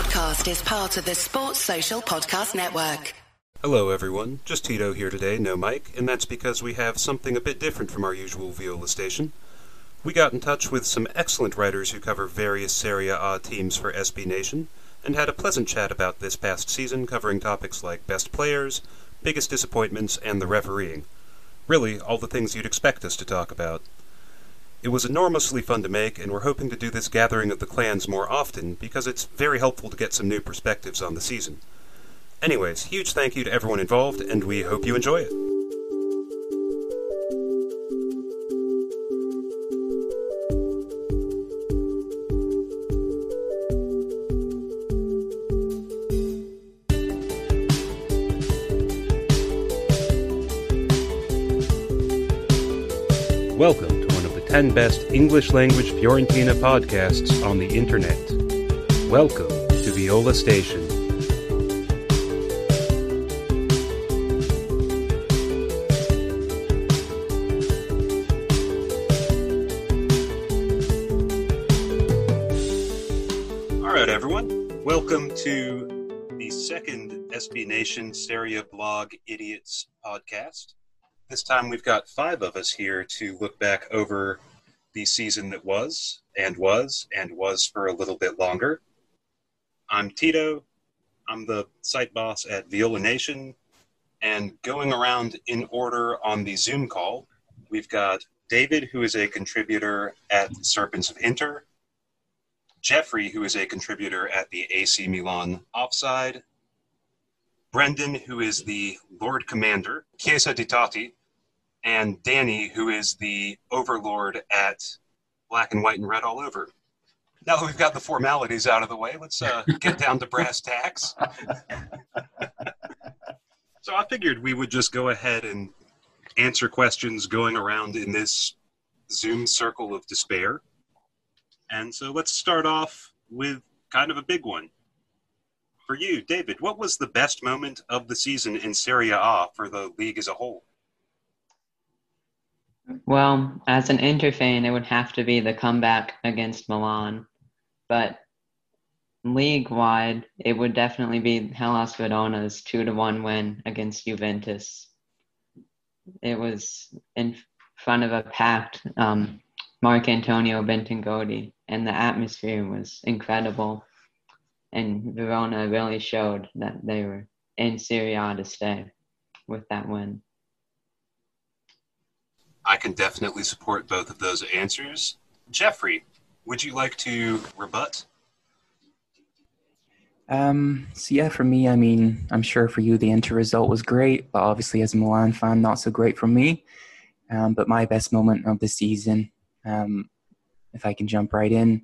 podcast is part of the Sports Social Podcast Network. Hello, everyone. Just Tito here today, no Mike, and that's because we have something a bit different from our usual Viola station. We got in touch with some excellent writers who cover various Serie A teams for SB Nation, and had a pleasant chat about this past season, covering topics like best players, biggest disappointments, and the refereeing. Really, all the things you'd expect us to talk about. It was enormously fun to make, and we're hoping to do this gathering of the clans more often because it's very helpful to get some new perspectives on the season. Anyways, huge thank you to everyone involved, and we hope you enjoy it. Welcome 10 best English language Fiorentina podcasts on the internet. Welcome to Viola Station. All right, everyone. Welcome to the second SB Nation Serie A Blog Idiots podcast. This time we've got five of us here to look back over the season that was, and was, and was for a little bit longer. I'm Tito. I'm the site boss at Viola Nation. And going around in order on the Zoom call, we've got David, who is a contributor at Serpents of Inter, Jeffrey, who is a contributor at the AC Milan Offside, Brendan, who is the Lord Commander, Chiesa di Totti, and Danny, who is the overlord at Black and White and Red All Over. Now that we've got the formalities out of the way, let's uh, get down to brass tacks. so I figured we would just go ahead and answer questions going around in this Zoom circle of despair. And so let's start off with kind of a big one. For you, David, what was the best moment of the season in Serie A for the league as a whole? Well, as an Inter fan, it would have to be the comeback against Milan. But league wide, it would definitely be Hellas Verona's 2 to 1 win against Juventus. It was in front of a packed um, Marcantonio Bentegodi, and the atmosphere was incredible. And Verona really showed that they were in Serie A to stay with that win. I can definitely support both of those answers. Jeffrey, would you like to rebut? Um, so yeah, for me, I mean, I'm sure for you the Inter result was great, but obviously as a Milan fan, not so great for me. Um, but my best moment of the season, um, if I can jump right in,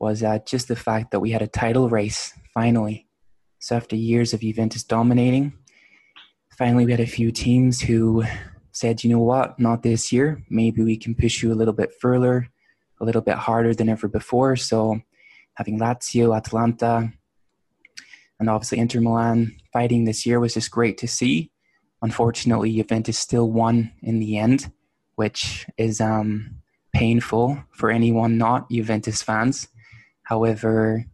was uh, just the fact that we had a title race finally. So after years of Juventus dominating, finally we had a few teams who said, you know what, not this year. Maybe we can push you a little bit further, a little bit harder than ever before. So having Lazio, Atalanta, and obviously Inter Milan fighting this year was just great to see. Unfortunately, Juventus still won in the end, which is um, painful for anyone not Juventus fans. However,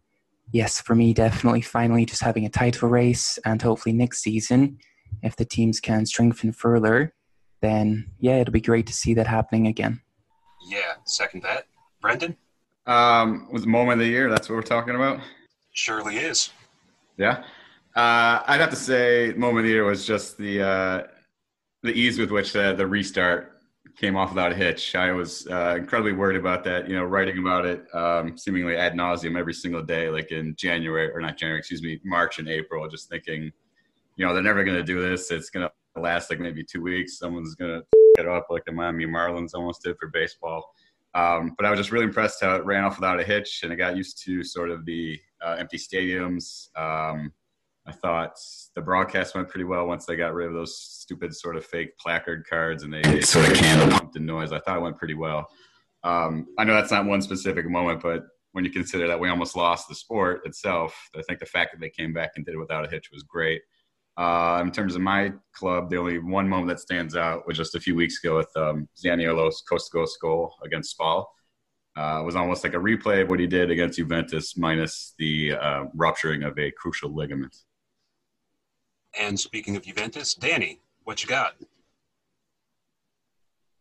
yes, for me, definitely finally just having a title race and hopefully next season, if the teams can strengthen further, then yeah, it'll be great to see that happening again. Yeah, second that. Brendan? Um, was the moment of the year, that's what we're talking about? Surely is. Yeah. Uh, I'd have to say moment of the year was just the uh, the ease with which the, the restart came off without a hitch. I was uh, incredibly worried about that, you know, writing about it um, seemingly ad nauseum every single day, like in January or not January, excuse me, March and April, just thinking, you know, they're never going to do this. It's going to last like maybe two weeks. Someone's gonna get up like the Miami Marlins almost did for baseball. Um, but I was just really impressed how it ran off without a hitch, and I got used to sort of the uh, empty stadiums. Um, I thought the broadcast went pretty well once they got rid of those stupid sort of fake placard cards and they, they sort of candle pumped in noise. I thought it went pretty well. Um, I know that's not one specific moment, but when you consider that we almost lost the sport itself, I think the fact that they came back and did it without a hitch was great. Uh, in terms of my club, the only one moment that stands out was just a few weeks ago with um, Zaniolo's coast to coast goal against Spal. uh, was almost like a replay of what he did against Juventus, minus the uh, rupturing of a crucial ligament. And speaking of Juventus, Danny, what you got?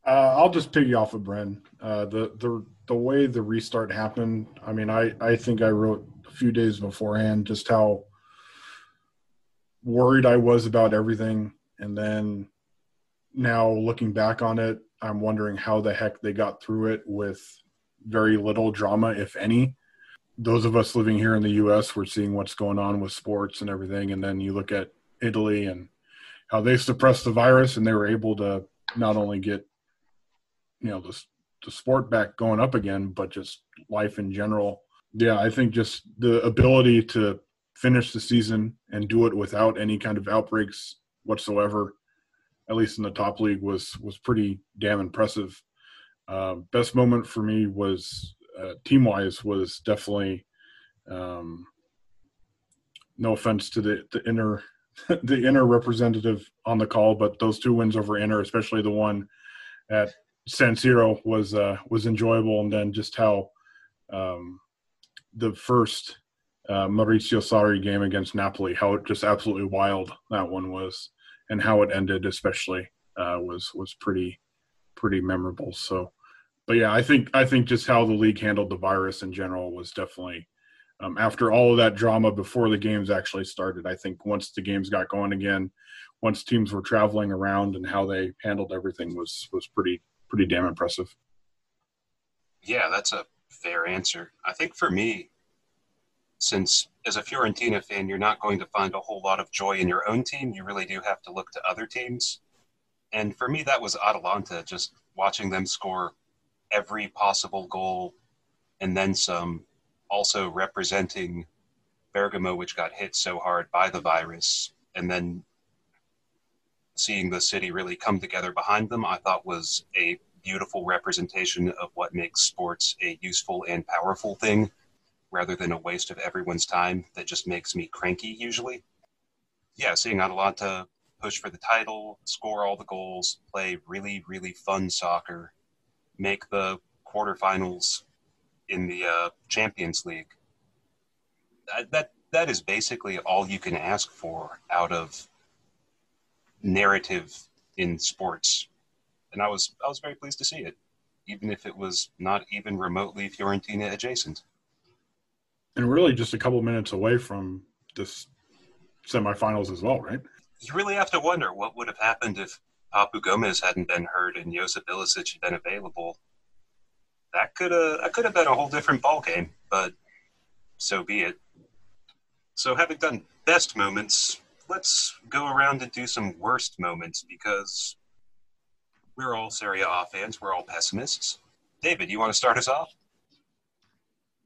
Uh, I'll just piggy off of Bren. Uh, the the the way the restart happened. I mean, I I think I wrote a few days beforehand just how worried I was about everything, and then now looking back on it, I'm wondering how the heck they got through it with very little drama, if any. Those of us living here in the U.S., we're seeing what's going on with sports and everything, and then you look at Italy and how they suppressed the virus, and they were able to not only get you know the the sport back going up again, but just life in general. Yeah, I think just the ability to finish the season and do it without any kind of outbreaks whatsoever, at least in the top league, was was pretty damn impressive. Uh, best moment for me was uh, team wise was definitely um, no offense to the, the Inter the Inter representative on the call, but those two wins over Inter, especially the one at San Siro, was uh, was enjoyable, and then just how um, the first uh, Maurizio Sarri game against Napoli, how just absolutely wild that one was, and how it ended, especially uh, was was pretty pretty memorable. So but yeah, I think I think just how the league handled the virus in general was definitely um, after all of that drama before the games actually started. I think once the games got going again, once teams were traveling around and how they handled everything was was pretty pretty damn impressive. Yeah, that's a fair answer. I think for me, since as a Fiorentina fan, you're not going to find a whole lot of joy in your own team. You really do have to look to other teams. And for me, that was Atalanta, just watching them score every possible goal and then some, also representing Bergamo, which got hit so hard by the virus, and then seeing the city really come together behind them, I thought was a beautiful representation of what makes sports a useful and powerful thing rather than a waste of everyone's time that just makes me cranky usually. Yeah, seeing Atalanta push for the title, score all the goals, play really, really fun soccer, make the quarterfinals in the uh, Champions League. That, that that is basically all you can ask for out of narrative in sports, and I was I was very pleased to see it, even if it was not even remotely Fiorentina adjacent. And really, just a couple minutes away from this semifinals as well, right? You really have to wonder what would have happened if Papu Gomez hadn't been hurt and Josip Ilicic had been available, that could have that could have been a whole different ball game. But so be it. So having done best moments, let's go around and do some worst moments because we're all Serie A fans. We're all pessimists. David, you want to start us off?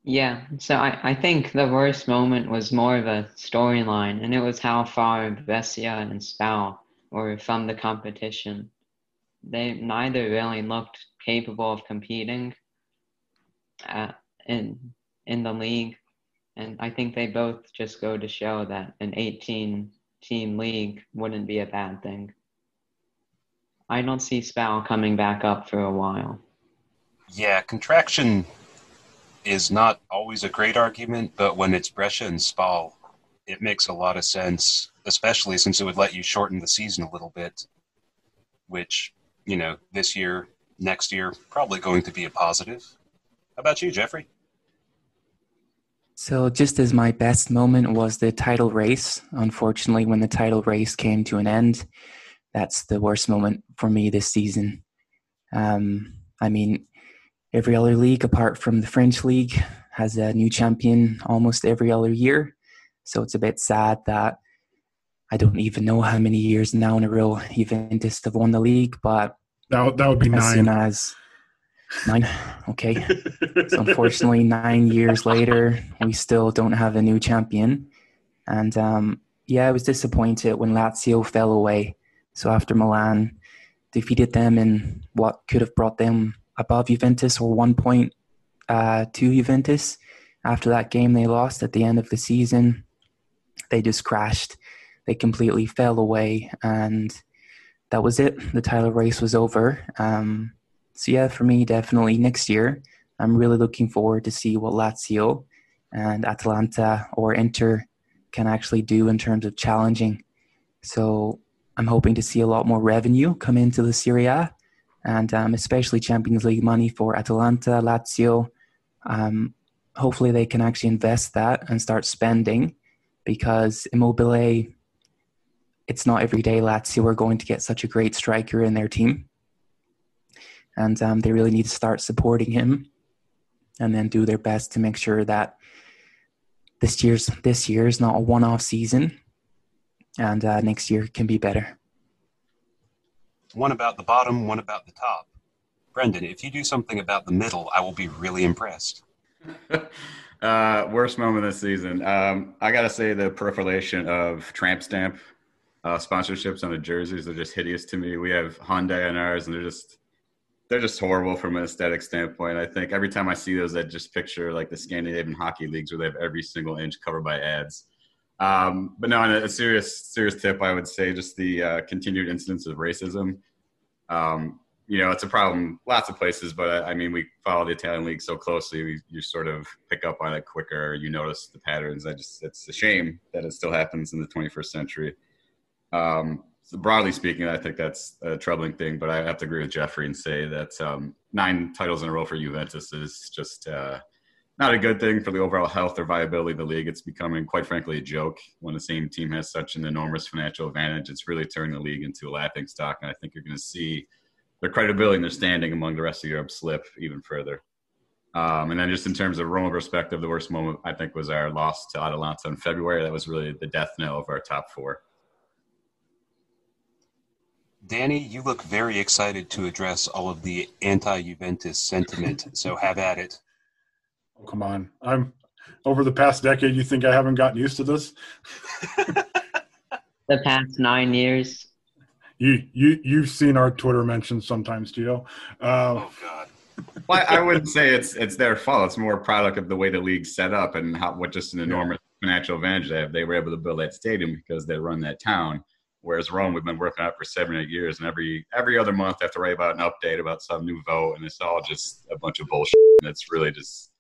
Yeah, so I, I think the worst moment was more of a storyline, and it was how far Brescia and Spal were from the competition. They neither really looked capable of competing at, in in the league, and I think they both just go to show that an 18 team league wouldn't be a bad thing. I don't see Spal coming back up for a while. Yeah, contraction is not always a great argument, but when it's Brescia and Spal, it makes a lot of sense especially since it would let you shorten the season a little bit, which, you know, this year, next year, probably going to be a positive. How about you, Jeffrey? So, just as my best moment was the title race, unfortunately, when the title race came to an end, that's the worst moment for me this season. Um, I mean, every other league apart from the French league has a new champion almost every other year. So, it's a bit sad that I don't even know how many years now in a row Juventus have won the league, but that, that would be as nine. as nine. Okay. so unfortunately, nine years later, we still don't have a new champion. And um, yeah, I was disappointed when Lazio fell away. So after Milan defeated them in what could have brought them above Juventus or one point uh, to Juventus, after that game they lost at the end of the season, they just crashed they completely fell away, and that was it. The title race was over. Um, so yeah, for me, definitely next year, I'm really looking forward to see what Lazio and Atalanta or Inter can actually do in terms of challenging. So I'm hoping to see a lot more revenue come into the Serie A, and um, especially Champions League money for Atalanta, Lazio. Um, hopefully, they can actually invest that and start spending, because Immobile. It's not every day Lazio are going to get such a great striker in their team, and um, they really need to start supporting him, and then do their best to make sure that this year's this year is not a one-off season and uh, next year can be better. One about the bottom, one about the top. Brendan, if you do something about the middle, I will be really impressed. uh, worst moment this season. Um, I gotta say the proliferation of tramp stamp uh, sponsorships on the jerseys are just hideous to me. We have Hyundai on ours, and they're just they're just horrible from an aesthetic standpoint. I think every time I see those, I just picture like the Scandinavian hockey leagues where they have every single inch covered by ads. Um, but no, on a, serious serious tip, I would say just the uh, continued incidence of racism. Um, you know, it's a problem lots of places, but I, mean, we follow the Italian league so closely, we, you sort of pick up on it quicker. You notice the patterns. I just, it's a shame that it still happens in the 21st century. Um, so broadly speaking, I think that's a troubling thing, but I have to agree with Jeffrey and say that um, nine titles in a row for Juventus is just uh, not a good thing for the overall health or viability of the league. It's becoming, quite frankly, a joke when the same team has such an enormous financial advantage. It's really turning the league into a laughing stock, and I think you're going to see their credibility and their standing among the rest of Europe slip even further. Um, and then, just in terms of Roma perspective, the worst moment I think was our loss to Atalanta in February. That was really the death knell of our top four. Danny, you look very excited to address all of the anti-Juventus sentiment. so have at it. Oh, come on. I'm over the past decade. You think I haven't gotten used to this? the past nine years. You you you've seen our Twitter mentions sometimes, Gio. Uh, oh God. well, I wouldn't say it's it's their fault. It's more a product of the way the league's set up and how what just an enormous yeah. financial advantage they have. They were able to build that stadium because they run that town. Whereas Rome, we've been working out for seven, eight years, and every every other month I have to write about an update about some new vote, and it's all just a bunch of bullshit. And it's really just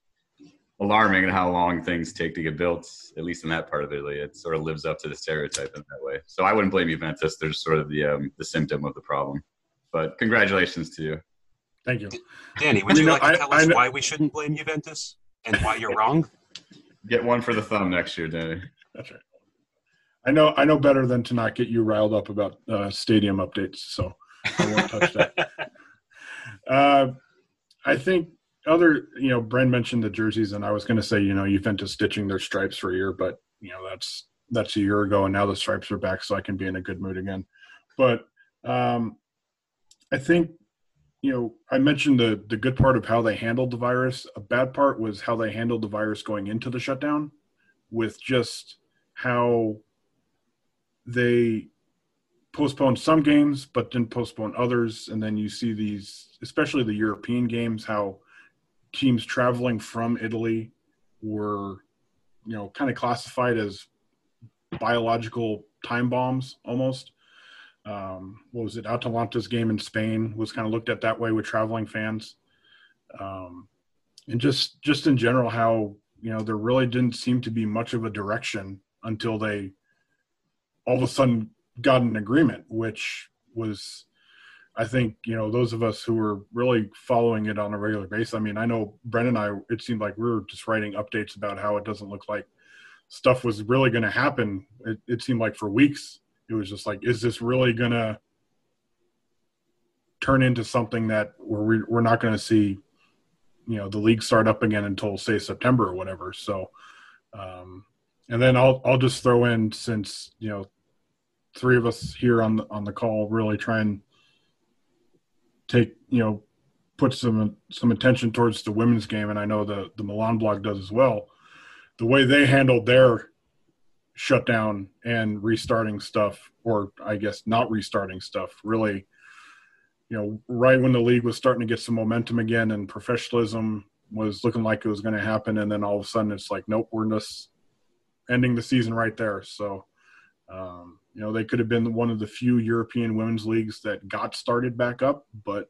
alarming how long things take to get built, at least in that part of Italy. It sort of lives up to the stereotype in that way. So I wouldn't blame Juventus. They're sort of the um, the symptom of the problem. But congratulations to you. Thank you. Danny, would you, know, like to tell I, us I why we shouldn't blame Juventus and why you're wrong? Get one for the thumb next year, Danny. That's right. I know I know better than to not get you riled up about uh, stadium updates, so I won't touch that. Uh, I think other, you know, Bren mentioned the jerseys, and I was going to say, you know, Juventus stitching their stripes for a year, but you know, that's that's a year ago, and now the stripes are back, so I can be in a good mood again. But um, I think, you know, I mentioned the the good part of how they handled the virus. A bad part was how they handled the virus going into the shutdown, with just how they postponed some games but didn't postpone others and then you see these especially the european games how teams traveling from Italy were, you know, kind of classified as biological time bombs almost. Um, what was it? Atalanta's game in Spain was kind of looked at that way with traveling fans. Um, and just just in general, how you know there really didn't seem to be much of a direction until they all of a sudden got an agreement, which was I think you know those of us who were really following it on a regular basis. I mean, I know Brendan and I. It seemed like we were just writing updates about how it doesn't look like stuff was really going to happen. It, it seemed like for weeks it was just like, is this really going to turn into something that we're we're not going to see? You know, the league start up again until say September or whatever. So, um, and then I'll I'll just throw in since you know three of us here on the on the call really try and take you know put some some attention towards the women's game, and I know the the Milan blog does as well. The way they handled their shutdown and restarting stuff, or I guess not restarting stuff, really, you know, right when the league was starting to get some momentum again and professionalism was looking like it was going to happen, and then all of a sudden it's like, nope, we're just ending the season right there. So, um, you know, they could have been one of the few European women's leagues that got started back up, but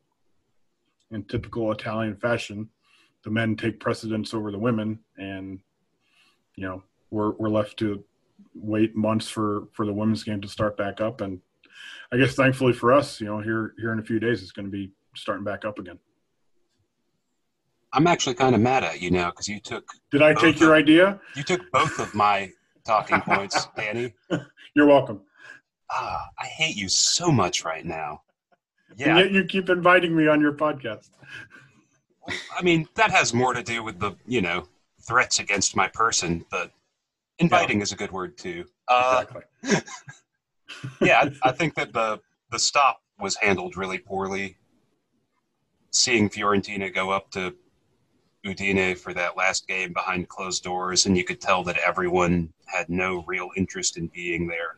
in typical Italian fashion, the men take precedence over the women, and you know we're we're left to wait months for for the women's game to start back up. And I guess thankfully for us, you know, here here in a few days, it's going to be starting back up again. I'm actually kind of mad at you now because you took. Did I take your of, idea? You took both of my talking points, Danny. You're welcome. Ah, I hate you so much right now. Yeah. And yet you keep inviting me on your podcast. I mean, that has more to do with the, you know, threats against my person, but inviting yeah. is a good word too. Uh, exactly. yeah, I, I think that the the stop was handled really poorly. Seeing Fiorentina go up to Udine for that last game behind closed doors, and you could tell that everyone had no real interest in being there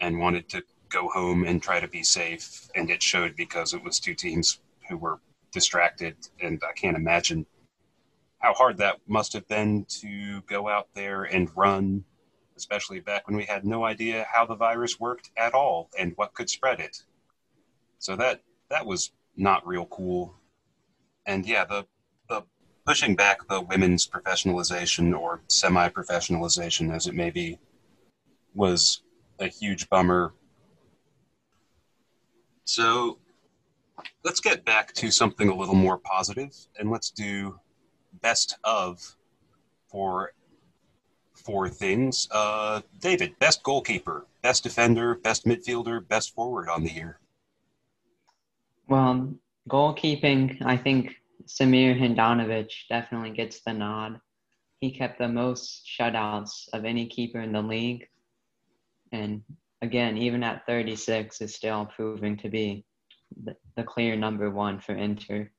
and wanted to go home and try to be safe. And it showed because it was two teams who were distracted, and I can't imagine how hard that must have been to go out there and run, especially back when we had no idea how the virus worked at all and what could spread it. So that that was not real cool. And yeah, the the pushing back the women's professionalization or semi-professionalization as it may be was a huge bummer. So let's get back to something a little more positive and let's do best of for four things. Uh, David, best goalkeeper, best defender, best midfielder, best forward on the year. Well, goalkeeping, I think Samir Handanovic definitely gets the nod. He kept the most shutouts of any keeper in the league. And again, even at 36, is still proving to be the, clear number one for Inter.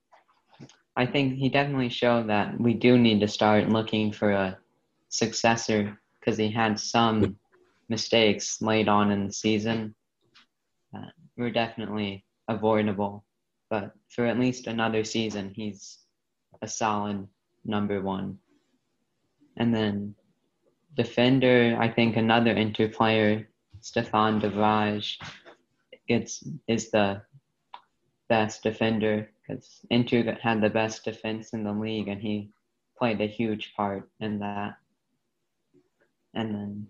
I think he definitely showed that we do need to start looking for a successor because he had some mistakes late on in the season. Uh, were definitely avoidable, but for at least another season, he's a solid number one. And then defender, I think another Inter player, Stefan de Vrij, gets is the best defender because Inter had the best defense in the league, and he played a huge part in that. And then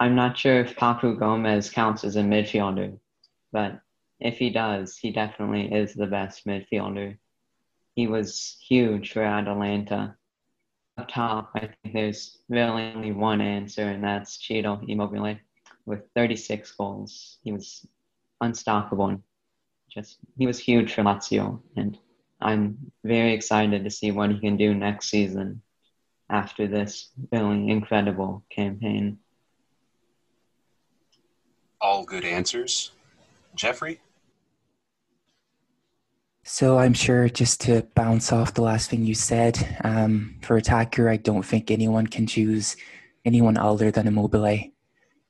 I'm not sure if Papu Gomez counts as a midfielder, but if he does, he definitely is the best midfielder. He was huge for Atalanta. Up top, I think there's really only one answer, and that's Ciro Immobile with 36 goals. He was unstoppable and just he was huge for Lazio, and I'm very excited to see what he can do next season after this really incredible campaign. All good answers. Jeffrey? So I'm sure just to bounce off the last thing you said, um, for attacker, I don't think anyone can choose anyone other than Immobile.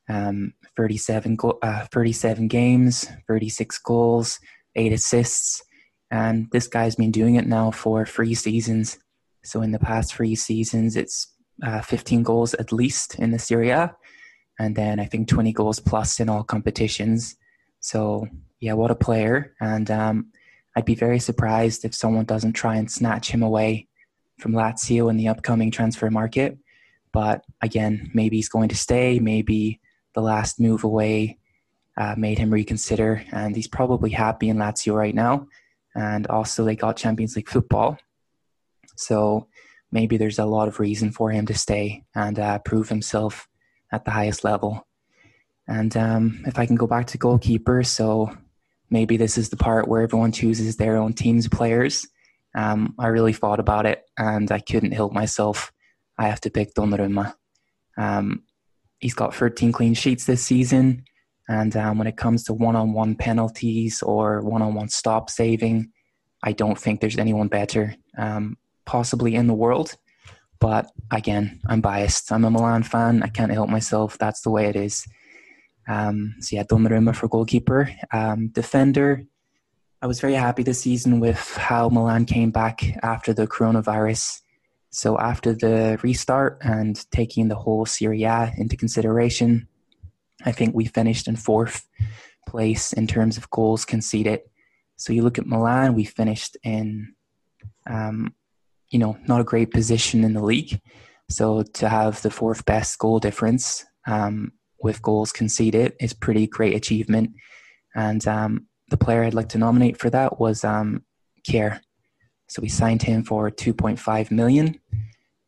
Um, 37, go- uh, 37 games, 36 goals, eight assists. And this guy's been doing it now for three seasons. So in the past three seasons, it's uh, 15 goals at least in the Serie A. And then I think 20 goals plus in all competitions. So yeah, what a player. And um, I'd be very surprised if someone doesn't try and snatch him away from Lazio in the upcoming transfer market. But again, maybe he's going to stay. Maybe the last move away uh, made him reconsider, and he's probably happy in Lazio right now. And also, they got Champions League football, so maybe there's a lot of reason for him to stay and uh, prove himself at the highest level. And um, if I can go back to goalkeeper, so maybe this is the part where everyone chooses their own team's players. Um, I really thought about it, and I couldn't help myself. I have to pick Donnarumma. Um, he's got 13 clean sheets this season. And um, when it comes to one on one penalties or one on one stop saving, I don't think there's anyone better, um, possibly in the world. But again, I'm biased. I'm a Milan fan. I can't help myself. That's the way it is. Um, so yeah, Donnarumma for goalkeeper. Um, defender, I was very happy this season with how Milan came back after the coronavirus. So after the restart and taking the whole Serie A into consideration, I think we finished in fourth place in terms of goals conceded. So you look at Milan, we finished in um, you know, not a great position in the league. So to have the fourth best goal difference um, with goals conceded is pretty great achievement. And um, the player I'd like to nominate for that was um, Kjær. So we signed him for 2.5 million,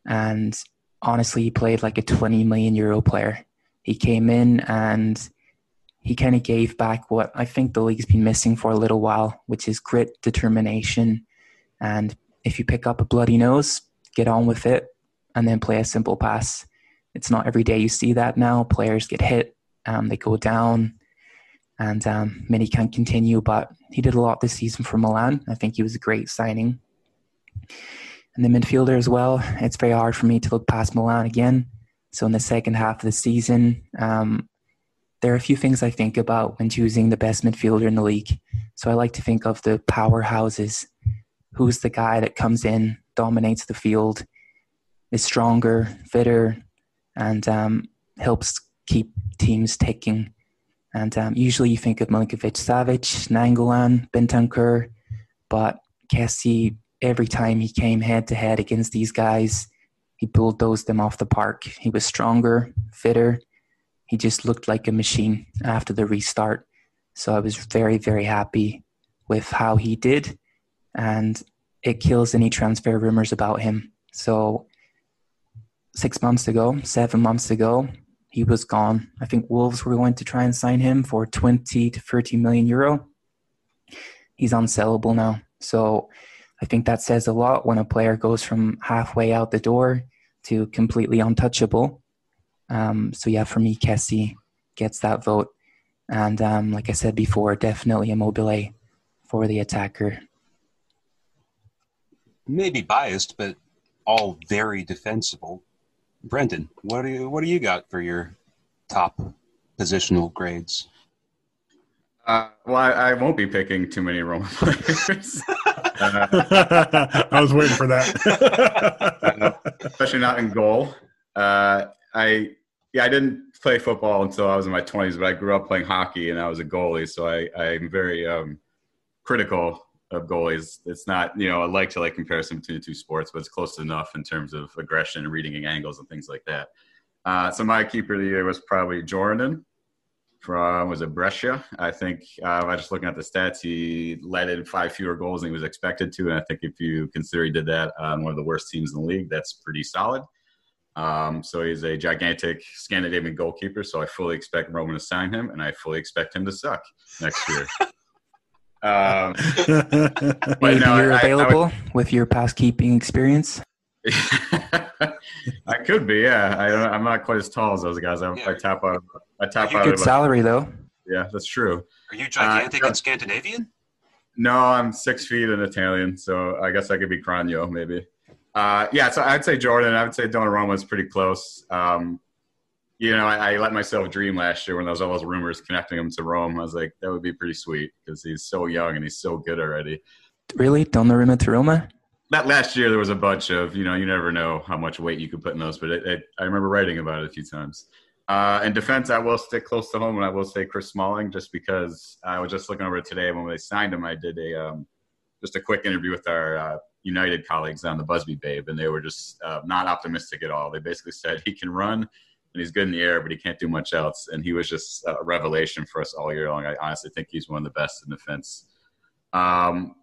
and honestly, he played like a 20 million euro player. He came in and he kind of gave back what I think the league's been missing for a little while, which is grit, determination, and if you pick up a bloody nose, get on with it, and then play a simple pass. It's not every day you see that now. Players get hit, um, they go down, and um, many can't continue. But he did a lot this season for Milan. I think he was a great signing. And the midfielder as well. It's very hard for me to look past Milan again. So in the second half of the season, um, there are a few things I think about when choosing the best midfielder in the league. So I like to think of the powerhouses. Who's the guy that comes in, dominates the field, is stronger, fitter, and um, helps keep teams ticking. And um, usually you think of Milinkovic Savic, Nainggolan, Bentancur, but Kessie every time he came head to head against these guys, he bulldozed them off the park. He was stronger, fitter. He just looked like a machine after the restart. So I was very, very happy with how he did. And it kills any transfer rumors about him. So six months ago, seven months ago, he was gone. I think Wolves were going to try and sign him for 20 to 30 million euro. He's unsellable now. So I think that says a lot when a player goes from halfway out the door to completely untouchable. Um, so yeah, for me, Kessie gets that vote, and um, like I said before, definitely a Immobile for the attacker. Maybe biased, but all very defensible. Brendan, what do you what do you got for your top positional grades? Uh, well, I, I, won't be picking too many Roma players. uh, I was waiting for that, especially not in goal. Uh, I yeah, I didn't play football until I was in my twenties, but I grew up playing hockey and I was a goalie, so I, I'm very um, critical of goalies. It's not you know I like to like comparison between the two sports, but it's close enough in terms of aggression and reading angles and things like that. Uh, so my keeper of the year was probably Joronen from was it Brescia? I think uh, was just looking at the stats. He led in five fewer goals than he was expected to, and I think if you consider he did that on one of the worst teams in the league, that's pretty solid. Um, so he's a gigantic Scandinavian goalkeeper. So I fully expect Roman to sign him, and I fully expect him to suck next year. um, Maybe no, you're I, available I would, with your past keeping experience. I could be, yeah. I, am not quite as tall as those guys. I, yeah. I tap out. I tap out. Good salary though. Yeah, that's true. Are you gigantic uh, and Scandinavian? No, I'm six feet and Italian, so I guess I could be Cragno maybe. Uh, yeah, so I'd say Joronen. I would say Donnarumma is pretty close. Um, you know, I, I, let myself dream last year when there was all those rumors connecting him to Rome. I was like, that would be pretty sweet because he's so young and he's so good already. Really, Donnarumma to Roma? that last year there was a bunch of you know you never know how much weight you could put in those, but it, it, I remember writing about it a few times. Uh, in defense, I will stick close to home, and I will say Chris Smalling, just because I was just looking over today when they signed him. I did a um, just a quick interview with our uh, United colleagues on the Busby Babe, and they were just uh, not optimistic at all. They basically said he can run and he's good in the air, but he can't do much else. And he was just a revelation for us all year long. I honestly think he's one of the best in defense. Um,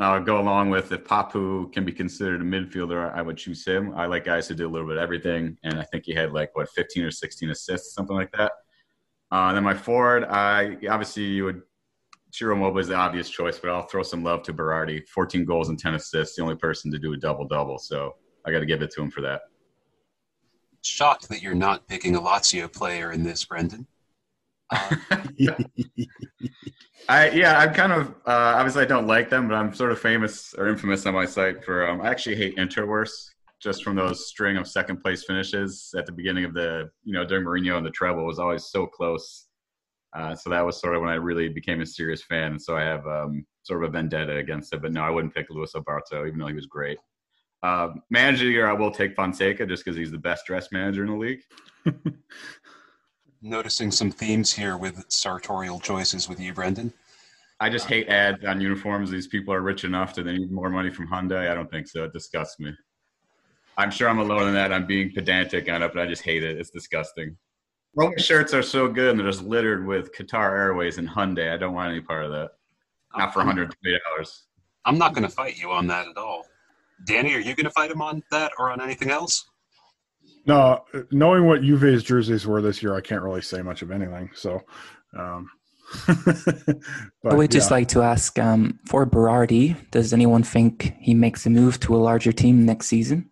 I'll go along with if Papu can be considered a midfielder, I would choose him. I like guys who do a little bit of everything, and I think he had like what 15 or 16 assists, something like that. Uh, then my forward, I obviously you would Ciro Immobile is the obvious choice, but I'll throw some love to Berardi. 14 goals and 10 assists, the only person to do a double double. So I got to give it to him for that. Shocked that you're not picking a Lazio player in this, Brendan. Uh, I yeah, I'm kind of uh, obviously I don't like them, but I'm sort of famous or infamous on my site for um, I actually hate Inter worse just from those string of second place finishes at the beginning of the you know during Mourinho and the treble was always so close. Uh, so that was sort of when I really became a serious fan, and so I have um, sort of a vendetta against it. But no, I wouldn't pick Luis Alberto, even though he was great. Uh, manager of the year, I will take Fonseca just because he's the best dressed manager in the league. noticing some themes here with sartorial choices with you, Brendan. I just hate ads on uniforms. These people are rich enough to they need more money from Hyundai. I don't think so. It disgusts me. I'm sure I'm alone in that. I'm being pedantic on it, but I just hate it. It's disgusting. Roma shirts are so good and they're just littered with Qatar Airways and Hyundai. I don't want any part of that. Not for $120. I'm not going to fight you on that at all. Danny, are you going to fight him on that or on anything else? No, knowing what Juve's jerseys were this year, I can't really say much of anything. So, um, but, I would just yeah. like to ask um, for Berardi, does anyone think he makes a move to a larger team next season?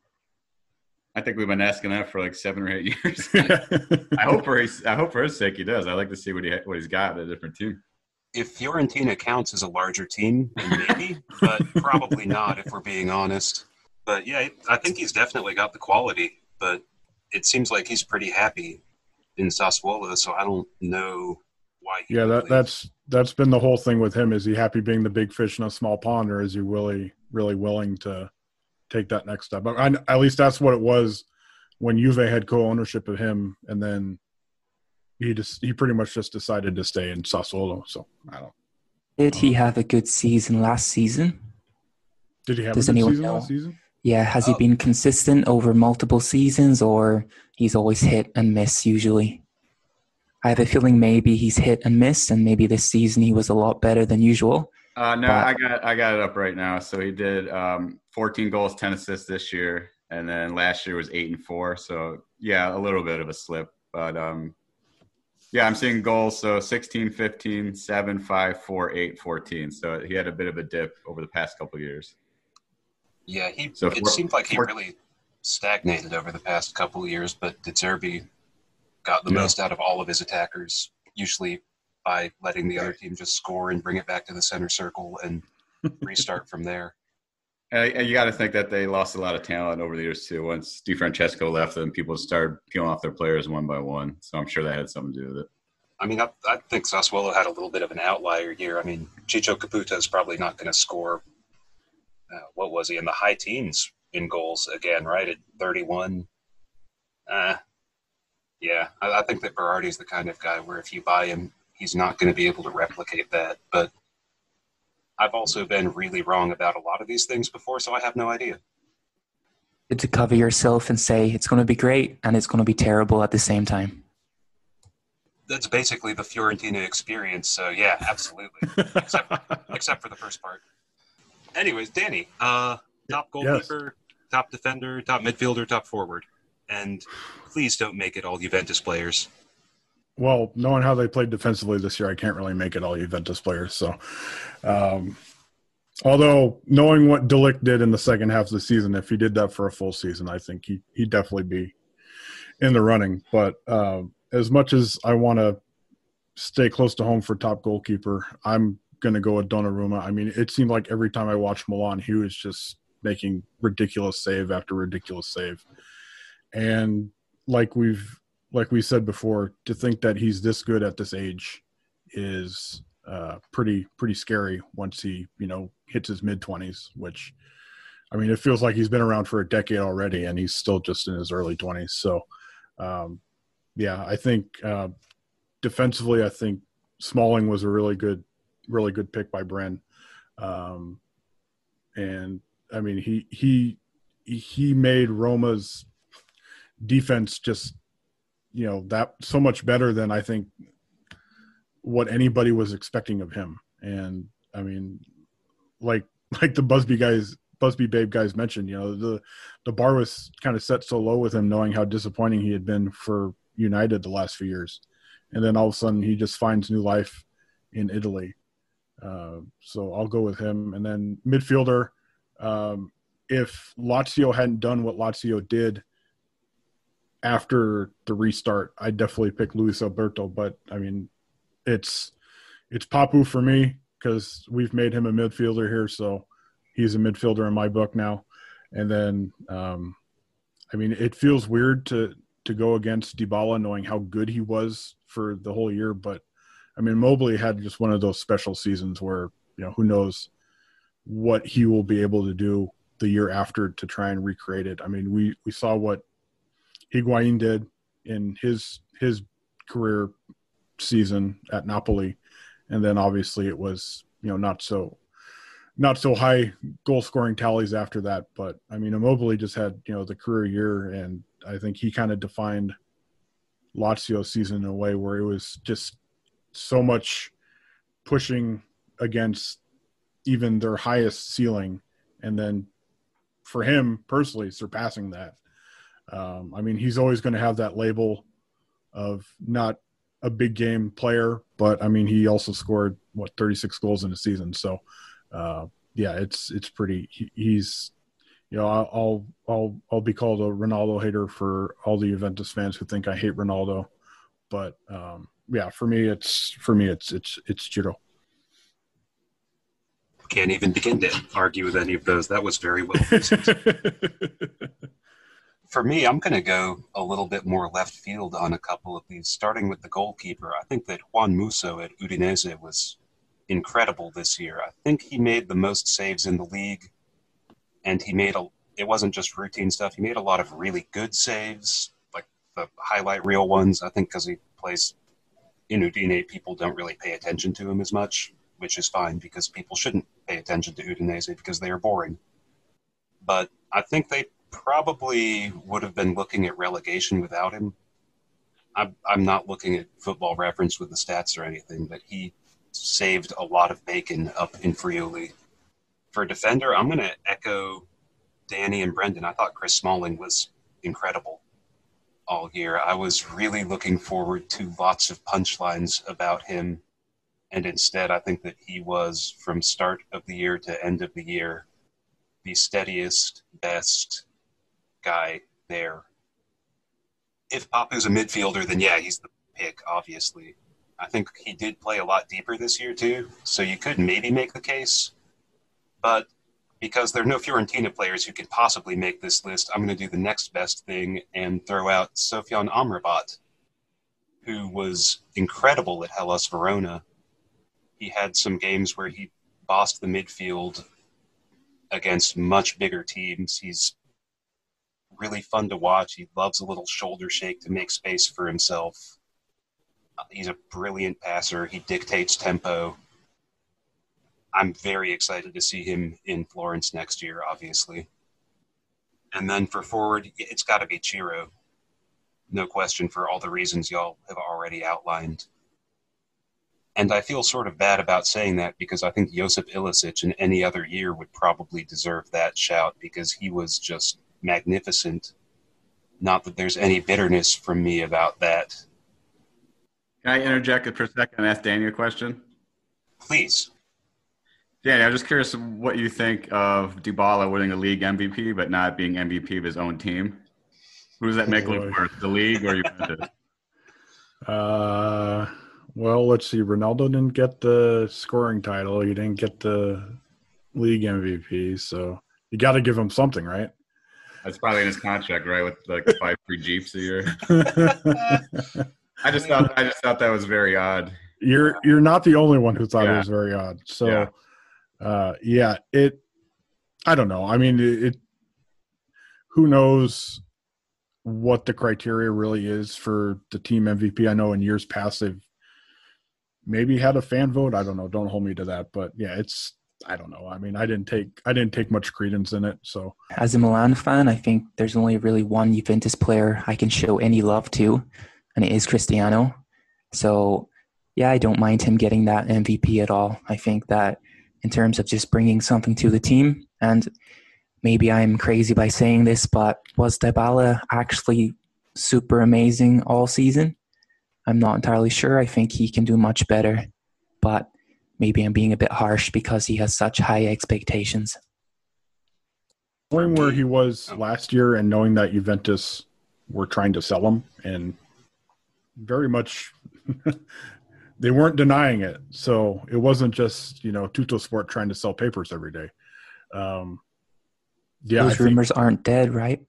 I think we've been asking that for like seven or eight years. I hope for his, I hope for his sake he does. I like to see what he what he's got at a different team. If Fiorentina counts as a larger team, maybe, but probably not if we're being honest. But yeah, I think he's definitely got the quality. But it seems like he's pretty happy in Sassuolo, so I don't know why. yeah, that, that's that's been the whole thing with him. Is he happy being the big fish in a small pond, or is he really really willing to take that next step. I, at least that's what it was when Juve had co-ownership of him, and then he just he pretty much just decided to stay in Sassuolo. So I don't. Did he have a good season last season? Did he have Does a good season know? last season? Yeah, has oh. he been consistent over multiple seasons, or he's always hit and miss usually? I have a feeling maybe he's hit and miss, and maybe this season he was a lot better than usual. Uh, no, but, I got I got it up right now. So he did um, 14 goals, 10 assists this year, and then last year was eight and four. So yeah, a little bit of a slip, but um, yeah, I'm seeing goals. So 16, 15, 7, 5, 4, 8, 14. So he had a bit of a dip over the past couple years. Yeah, he. So it seemed like he really stagnated over the past couple years, but Zerbi got the yeah. most out of all of his attackers. Usually by letting the other team just score and bring it back to the center circle and restart from there. And you got to think that they lost a lot of talent over the years too. Once DiFrancesco left, then people started peeling off their players one by one. So I'm sure that had something to do with it. I mean, I, I think Sassuolo had a little bit of an outlier year. I mean, Ciccio Caputo is probably not going to score. Uh, what was he in the high teens in goals again? Right at 31. Uh, yeah, I, I think that Berardi is the kind of guy where if you buy him, he's not going to be able to replicate that. But I've also been really wrong about a lot of these things before, so I have no idea. To cover yourself and say it's going to be great and it's going to be terrible at the same time. That's basically the Fiorentina experience. So yeah, absolutely. except, except for the first part. Anyways, Danny, uh, top goalkeeper, yes. top defender, top midfielder, top forward, and please don't make it all Juventus players well, knowing how they played defensively this year, I can't really make it all Juventus players. So, um, although knowing what De Ligt did in the second half of the season, if he did that for a full season, I think he he'd definitely be in the running. But uh, as much as I want to stay close to home for top goalkeeper, I'm going to go with Donnarumma. I mean, it seemed like every time I watched Milan, he was just making ridiculous save after ridiculous save, and like we've like we said before, to think that he's this good at this age is uh, pretty pretty scary. Once he you know hits his mid twenties, which I mean, it feels like he's been around for a decade already, and he's still just in his early twenties. So, um, yeah, I think uh, defensively, I think Smalling was a really good, really good pick by Bren. Um, and I mean, he he he made Roma's defense just you know that so much better than I think what anybody was expecting of him. And I mean, like like the Busby guys, Busby Babe guys mentioned, you know, the the bar was kind of set so low with him, knowing how disappointing he had been for United the last few years, and then all of a sudden he just finds new life in Italy. Uh, so I'll go with him, and then midfielder. Um, if Lazio hadn't done what Lazio did after the restart, I definitely pick Luis Alberto. But I mean, it's it's Papu for me because we've made him a midfielder here, so he's a midfielder in my book now. And then, um, I mean, it feels weird to to go against Dybala, knowing how good he was for the whole year. But I mean, Mobley had just one of those special seasons where you know who knows what he will be able to do the year after to try and recreate it. I mean, we we saw what Higuain did in his his career season at Napoli, and then obviously it was you know, not so not so high goal scoring tallies after that. But I mean, Immobile just had you know the career year, and I think he kind of defined Lazio season in a way where it was just so much pushing against even their highest ceiling, and then for him personally surpassing that. Um, I mean, he's always going to have that label of not a big game player, but I mean, he also scored what 36 goals in a season. So uh, yeah, it's it's pretty. He, he's you know I'll I'll I'll be called a Ronaldo hater for all the Juventus fans who think I hate Ronaldo, but um, yeah, for me it's for me it's it's it's Ciro. Can't even begin to argue with any of those. That was very well. for me, I'm going to go a little bit more left field on a couple of these, starting with the goalkeeper. I think that Juan Musso at Udinese was incredible this year. I think he made the most saves in the league, and he made a. It wasn't just routine stuff. He made a lot of really good saves, like the highlight reel ones. I think because he plays in Udine, people don't really pay attention to him as much, which is fine because people shouldn't pay attention to Udinese because they are boring. But I think they probably would have been looking at relegation without him. I'm, I'm not looking at football reference with the stats or anything, but he saved a lot of bacon up in Friuli. For defender, I'm going to echo Danny and Brendan. I thought Chris Smalling was incredible all year. I was really looking forward to lots of punchlines about him. And instead, I think that he was, from start of the year to end of the year, the steadiest, best guy there. If Papu's a midfielder, then yeah, he's the pick, obviously. I think he did play a lot deeper this year too, so you could maybe make the case. But because there are no Fiorentina players who could possibly make this list, I'm going to do the next best thing and throw out Sofyan Amrabat, who was incredible at Hellas Verona. He had some games where he bossed the midfield against much bigger teams. He's really fun to watch. He loves a little shoulder shake to make space for himself. Uh, he's a brilliant passer. He dictates tempo. I'm very excited to see him in Florence next year, obviously. And then for forward, it's got to be Ciro. No question for all the reasons y'all have already outlined. And I feel sort of bad about saying that because I think Josip Ilicic in any other year would probably deserve that shout because he was just magnificent. Not that there's any bitterness from me about that. Can I interject for a second and ask Danny a question? Please. Danny, I'm just curious what you think of Dybala winning a league MVP but not being MVP of his own team. Who does that make Oh, look worse, the league or Juventus? Uh, well, let's see. Ronaldo didn't get the scoring title. He didn't get the league MVP. So you got to give him something, right? That's probably in his contract, right? With like five free Jeeps a year. I just thought I just thought that was very odd. you're you're not the only one who thought it was very odd. So, Yeah. uh, yeah, it. I don't know. I mean, it, it. Who knows what the criteria really is for the team MVP? I know in years past they've maybe had a fan vote. I don't know. Don't hold me to that. But yeah, it's. I don't know. I mean, I didn't take I didn't take much credence in it. So As a Milan fan, I think there's only really one Juventus player I can show any love to, and it is Cristiano. So, yeah, I don't mind him getting that MVP at all. I think that in terms of just bringing something to the team, and maybe I'm crazy by saying this, but was Dybala actually super amazing all season? I'm not entirely sure. I think he can do much better, but maybe I'm being a bit harsh because he has such high expectations. knowing where he was last year and knowing that Juventus were trying to sell him and very much they weren't denying it. So it wasn't just, you know, Tuttosport trying to sell papers every day. Um, yeah, I Those think- rumors aren't dead, right?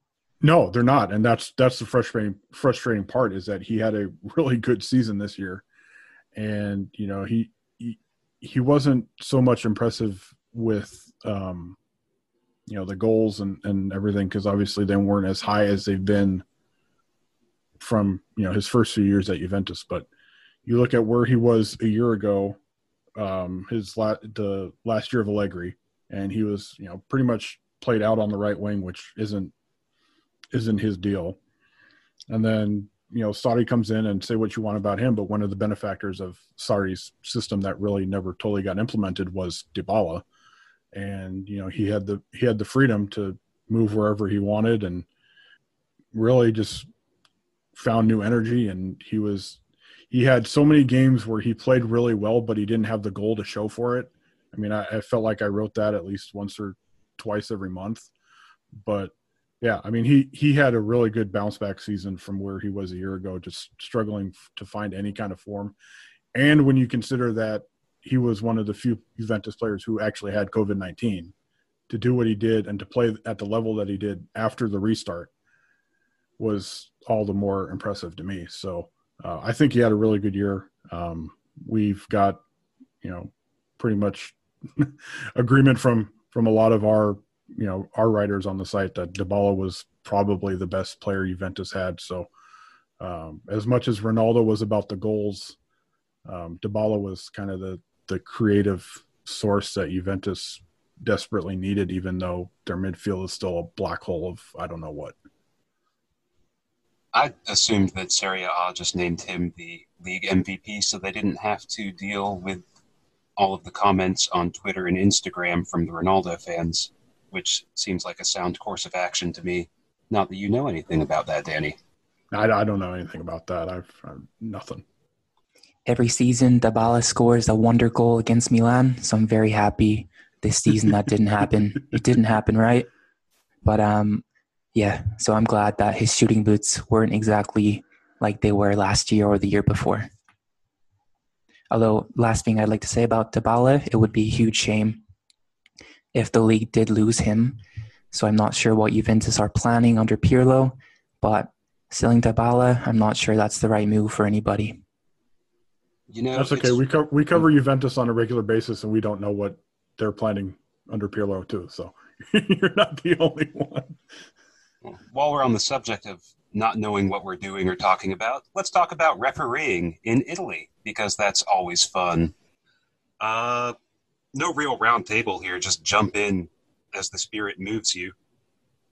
no, they're not, and that's that's the frustrating frustrating part is that he had a really good season this year, and you know he he, wasn't so much impressive with um, you know the goals and and everything because obviously they weren't as high as they've been from you know his first few years at Juventus, but you look at where he was a year ago um, his la- the last year of Allegri, and he was you know pretty much played out on the right wing, which isn't isn't his deal. And then you know Sarri comes in and say what you want about him, but one of the benefactors of Sarri's system that really never totally got implemented was Dybala, and you know he had the he had the freedom to move wherever he wanted and really just found new energy. And he was he had so many games where he played really well but he didn't have the goal to show for it. I mean I, I, felt like i wrote that at least once or twice every month but yeah i mean he he had a really good bounce back season from where he was a year ago just struggling to find any kind of form and when you consider that he was one of the few juventus players who actually had covid-19 to do what he did and to play at the level that he did after the restart was all the more impressive to me. So uh, I think he had a really good year. Um, we've got, you know, pretty much agreement from from a lot of our you know our writers on the site that Dybala was probably the best player Juventus had. So um, as much as Ronaldo was about the goals, um, was kind of the the creative source that Juventus desperately needed, even though their midfield is still a black hole of I don't know what. I assumed that Serie A just named him the league MVP so they didn't have to deal with all of the comments on Twitter and Instagram from the Ronaldo fans, which seems like a sound course of action to me. Not that you know anything about that, Danny. I, I don't know anything about that. I've, I've nothing. Every season, Dybala scores a wonder goal against Milan, so I'm very happy this season that didn't happen. It didn't happen, right? But um, yeah, so I'm glad that his shooting boots weren't exactly like they were last year or the year before. Although, last thing I'd like to say about Dybala, it would be a huge shame if the league did lose him. So I'm not sure what Juventus are planning under Pirlo, but selling Dybala, I'm not sure that's the right move for anybody. You know, that's okay. We co- we cover Juventus on a regular basis, and we don't know what they're planning under Pirlo too. So you're not the only one. While we're on the subject of not knowing what we're doing or talking about, let's talk about refereeing in Italy because that's always fun. Uh, no real round table here. Just jump in as the spirit moves you.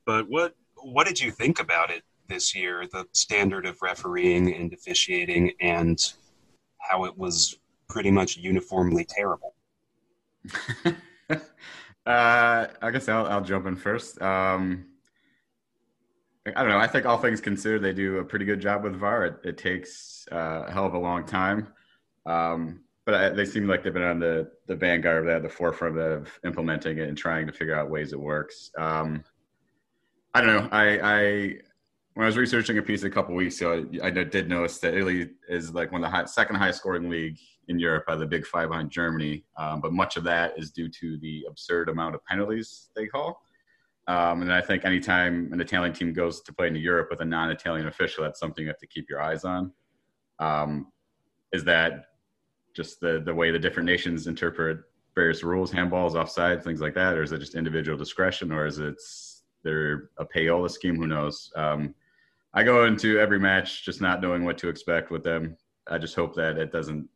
But what what did you think about it this year? The standard of refereeing and officiating, and how it was pretty much uniformly terrible. uh, I guess I'll, I'll jump in first. Um, I don't know. I think all things considered, they do a pretty good job with VAR. It, it takes uh, a hell of a long time, um, but I, they seem like they've been on the the vanguard, at the forefront of implementing it and trying to figure out ways it works. Um, I don't know. I, I when I was researching a piece a couple weeks ago, I, I, did notice that Italy is like one of the high, second highest scoring league in Europe by the Big Five behind Germany. Um, but much of that is due to the absurd amount of penalties they call. Um, and I think anytime an Italian team goes to play in Europe with a non-Italian official, that's something you have to keep your eyes on. Um, is that just the the way the different nations interpret various rules, handballs, offside, things like that, or is it just individual discretion, or is it there a payola scheme? Who knows? Um, I go into every match just not knowing what to expect with them. I just hope that it doesn't,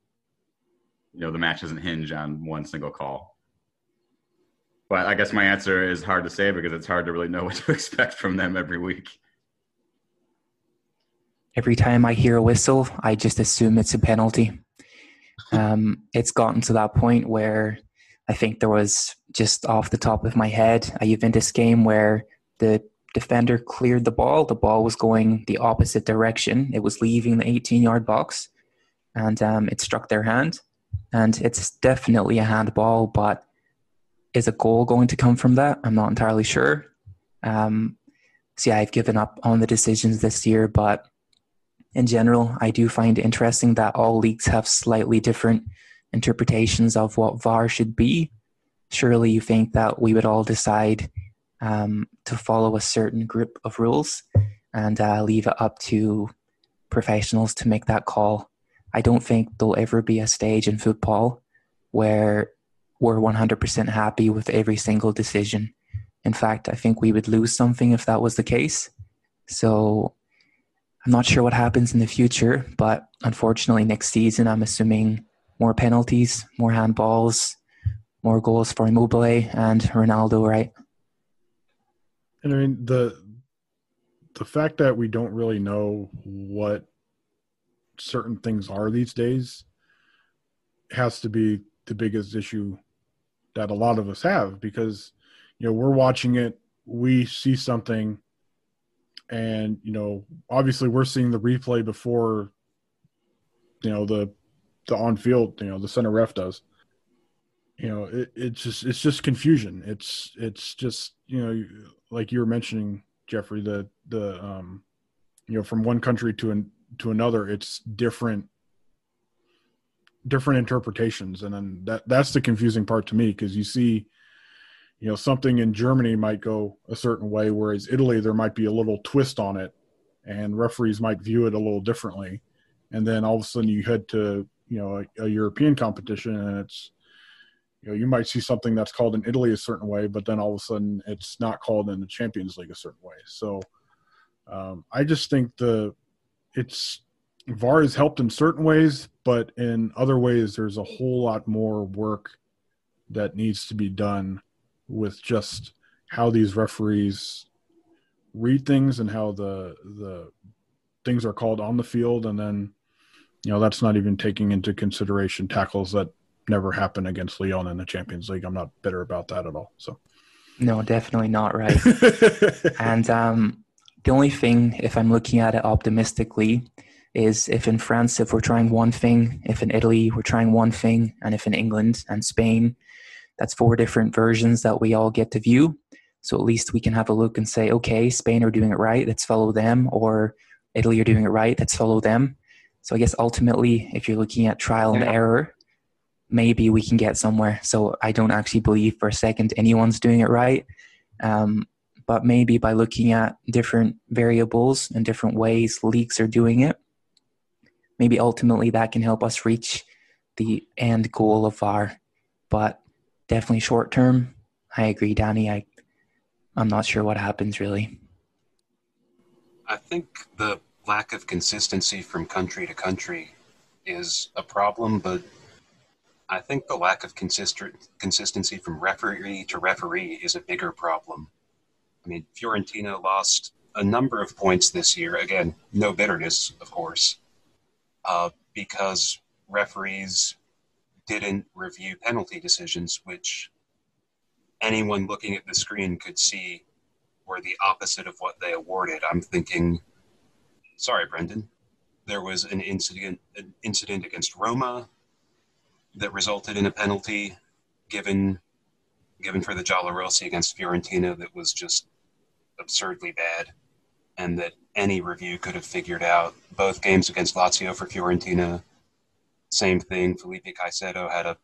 you know, the match doesn't hinge on one single call. But I guess my answer is hard to say because it's hard to really know what to expect from them every week. Every time I hear a whistle, I just assume it's a penalty. Um, it's gotten to that point where I think there was just off the top of my head a Juventus game where the defender cleared the ball. The ball was going the opposite direction. It was leaving the 18 yard box and um, it struck their hand. And it's definitely a handball, but is a goal going to come from that? I'm not entirely sure. Um, so yeah, I've given up on the decisions this year, but in general, I do find it interesting that all leagues have slightly different interpretations of what VAR should be. Surely you think that we would all decide um, to follow a certain group of rules and uh, leave it up to professionals to make that call. I don't think there'll ever be a stage in football where we're 100% happy with every single decision. In fact, I think we would lose something if that was the case. So I'm not sure what happens in the future, but unfortunately, next season, I'm assuming more penalties, more handballs, more goals for Immobile and Ronaldo, right? And I mean the the fact that we don't really know what certain things are these days has to be the biggest issue that a lot of us have because you know we're watching it we see something and you know obviously we're seeing the replay before you know the the on field you know the center ref does. You know it, it's just it's just confusion. It's it's just you know like you were mentioning jeffrey the the um you know from one country to an to another it's different different interpretations. And then that that's the confusing part to me because you see you know something in germany might go a certain way whereas italy there might be a little twist on it and referees might view it a little differently. And then all of a sudden you head to you know a, a european competition and it's you know you might see something that's called in italy a certain way but then all of a sudden it's not called in the champions league a certain way. So um, i just think the it's VAR has helped in certain ways, but in other ways, there's a whole lot more work that needs to be done with just how these referees read things and how the the things are called on the field, and then you know that's not even taking into consideration tackles that never happen against Lyon in the Champions League. I'm not bitter about that at all. So. No, definitely not right. and um, the only thing, if I'm looking at it optimistically, is if in France, if we're trying one thing, if in Italy, we're trying one thing, and if in England and Spain, that's four different versions that we all get to view. So at least we can have a look and say, okay, Spain are doing it right, let's follow them, or Italy are doing it right, let's follow them. So I guess ultimately, if you're looking at trial and error, maybe we can get somewhere. So I don't actually believe for a second anyone's doing it right. Um, but maybe by looking at different variables and different ways leagues are doing it, maybe ultimately that can help us reach the end goal of VAR. But definitely short term, I agree, Danny. I I'm not sure what happens really. I think the lack of consistency from country to country is a problem, but I think the lack of consistent consistency from referee to referee is a bigger problem. I mean, Fiorentina lost a number of points this year. Again, no bitterness, of course, uh, because referees didn't review penalty decisions, which anyone looking at the screen could see were the opposite of what they awarded. I'm thinking, sorry, Brendan, there was an incident an incident against Roma that resulted in a penalty given given for the Giallorossi against Fiorentina that was just absurdly bad and that any review could have figured out. Both games against Lazio for Fiorentina, same thing. Felipe Caicedo had a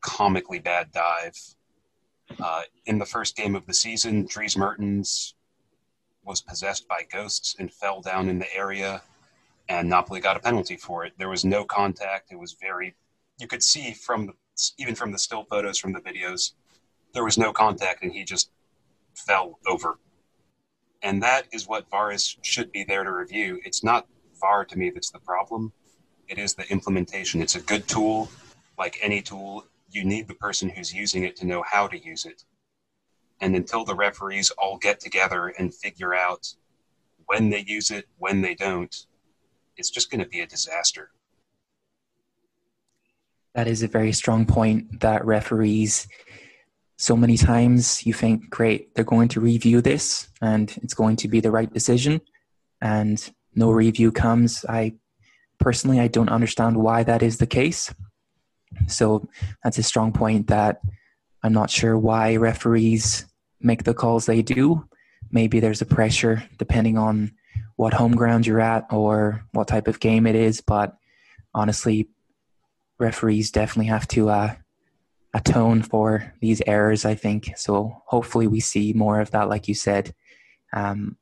comically bad dive. Uh, in the first game of the season, Dries Mertens was possessed by ghosts and fell down in the area, and Napoli got a penalty for it. There was no contact. It was very, you could see from even from the still photos from the videos, there was no contact, and he just fell over and that is what VAR should be there to review. It's not VAR to me that's the problem. It is the implementation. It's a good tool, like any tool. You need the person who's using it to know how to use it. And until the referees all get together and figure out when they use it, when they don't, it's just going to be a disaster. That is a very strong point that referees so many times you think, great, they're going to review this and it's going to be the right decision, and no review comes. I personally, I don't understand why that is the case. So that's a strong point that I'm not sure why referees make the calls they do. Maybe there's a pressure depending on what home ground you're at or what type of game it is, but honestly, referees definitely have to uh, atone for these errors, I think. So hopefully we see more of that, like you said. Um,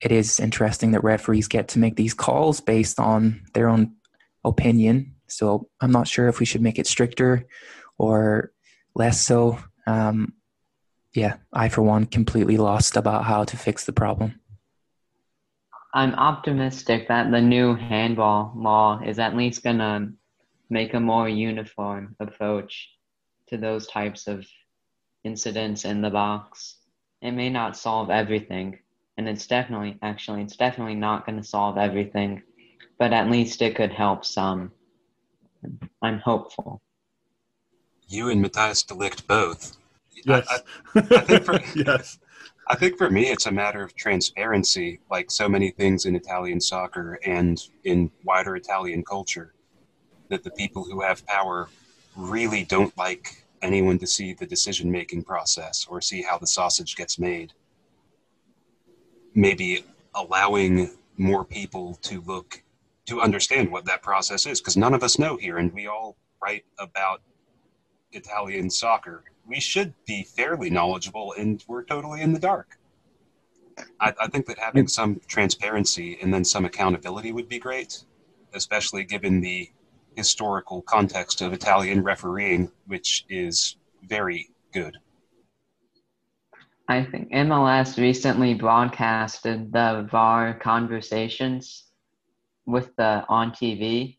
it is interesting that referees get to make these calls based on their own opinion. So I'm not sure if we should make it stricter or less so. Um, yeah, I, for one, completely lost about how to fix the problem. I'm optimistic that the new handball law is at least going to make a more uniform approach to those types of incidents in the box. It may not solve everything, and it's definitely, actually, it's definitely not going to solve everything, but at least it could help some. I'm hopeful. You and Matthijs de Ligt both. Yes. I, I think for, yes. I think for me, it's a matter of transparency, like so many things in Italian soccer and in wider Italian culture, that the people who have power really don't like anyone to see the decision making process or see how the sausage gets made. Maybe allowing more people to look to understand what that process is because none of us know here and we all write about Italian soccer. We should be fairly knowledgeable and we're totally in the dark. I, I think that having mm. some transparency and then some accountability would be great, especially given the historical context of Italian refereeing, which is very good. I think MLS recently broadcasted the VAR conversations with the on TV,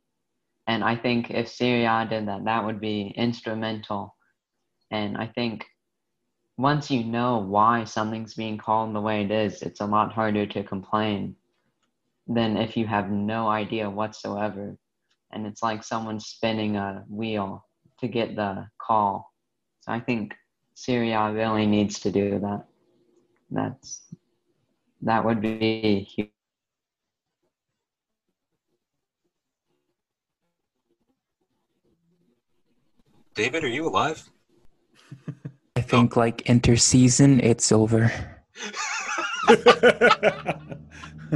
and I think if Serie A did that, that would be instrumental. And I think once you know why something's being called the way it is, it's a lot harder to complain than if you have no idea whatsoever. And it's like someone spinning a wheel to get the call. So I think Serie A really needs to do that. That's that would be huge. David, are you alive? I think like interseason, it's over.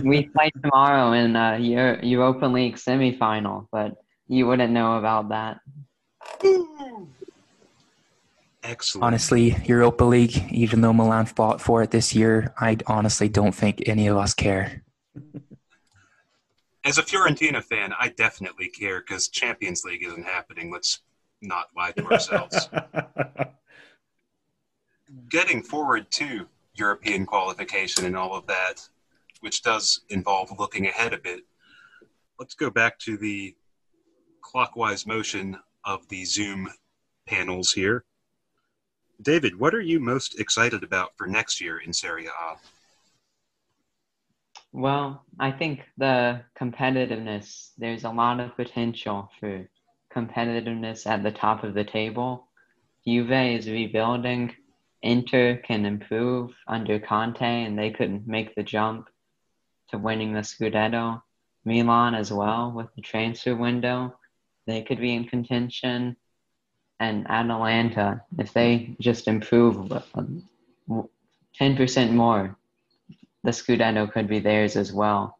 we play tomorrow in uh, Euro- Europa League semifinal, but you wouldn't know about that. Excellent. Honestly, Europa League, even though Milan fought for it this year, I honestly don't think any of us care. As a Fiorentina fan, I definitely care because Champions League isn't happening. Let's not lie to ourselves. Getting forward to European qualification and all of that, which does involve looking ahead a bit. Let's go back to the clockwise motion of the Zoom panels here. David, what are you most excited about for next year in Serie A? Well, I think the competitiveness, there's a lot of potential for competitiveness at the top of the table. Juve is rebuilding. Inter can improve under Conte, and they could make the jump to winning the Scudetto. Milan as well with the transfer window, they could be in contention. And Atalanta, if they just improve um, 10% more, the Scudetto could be theirs as well.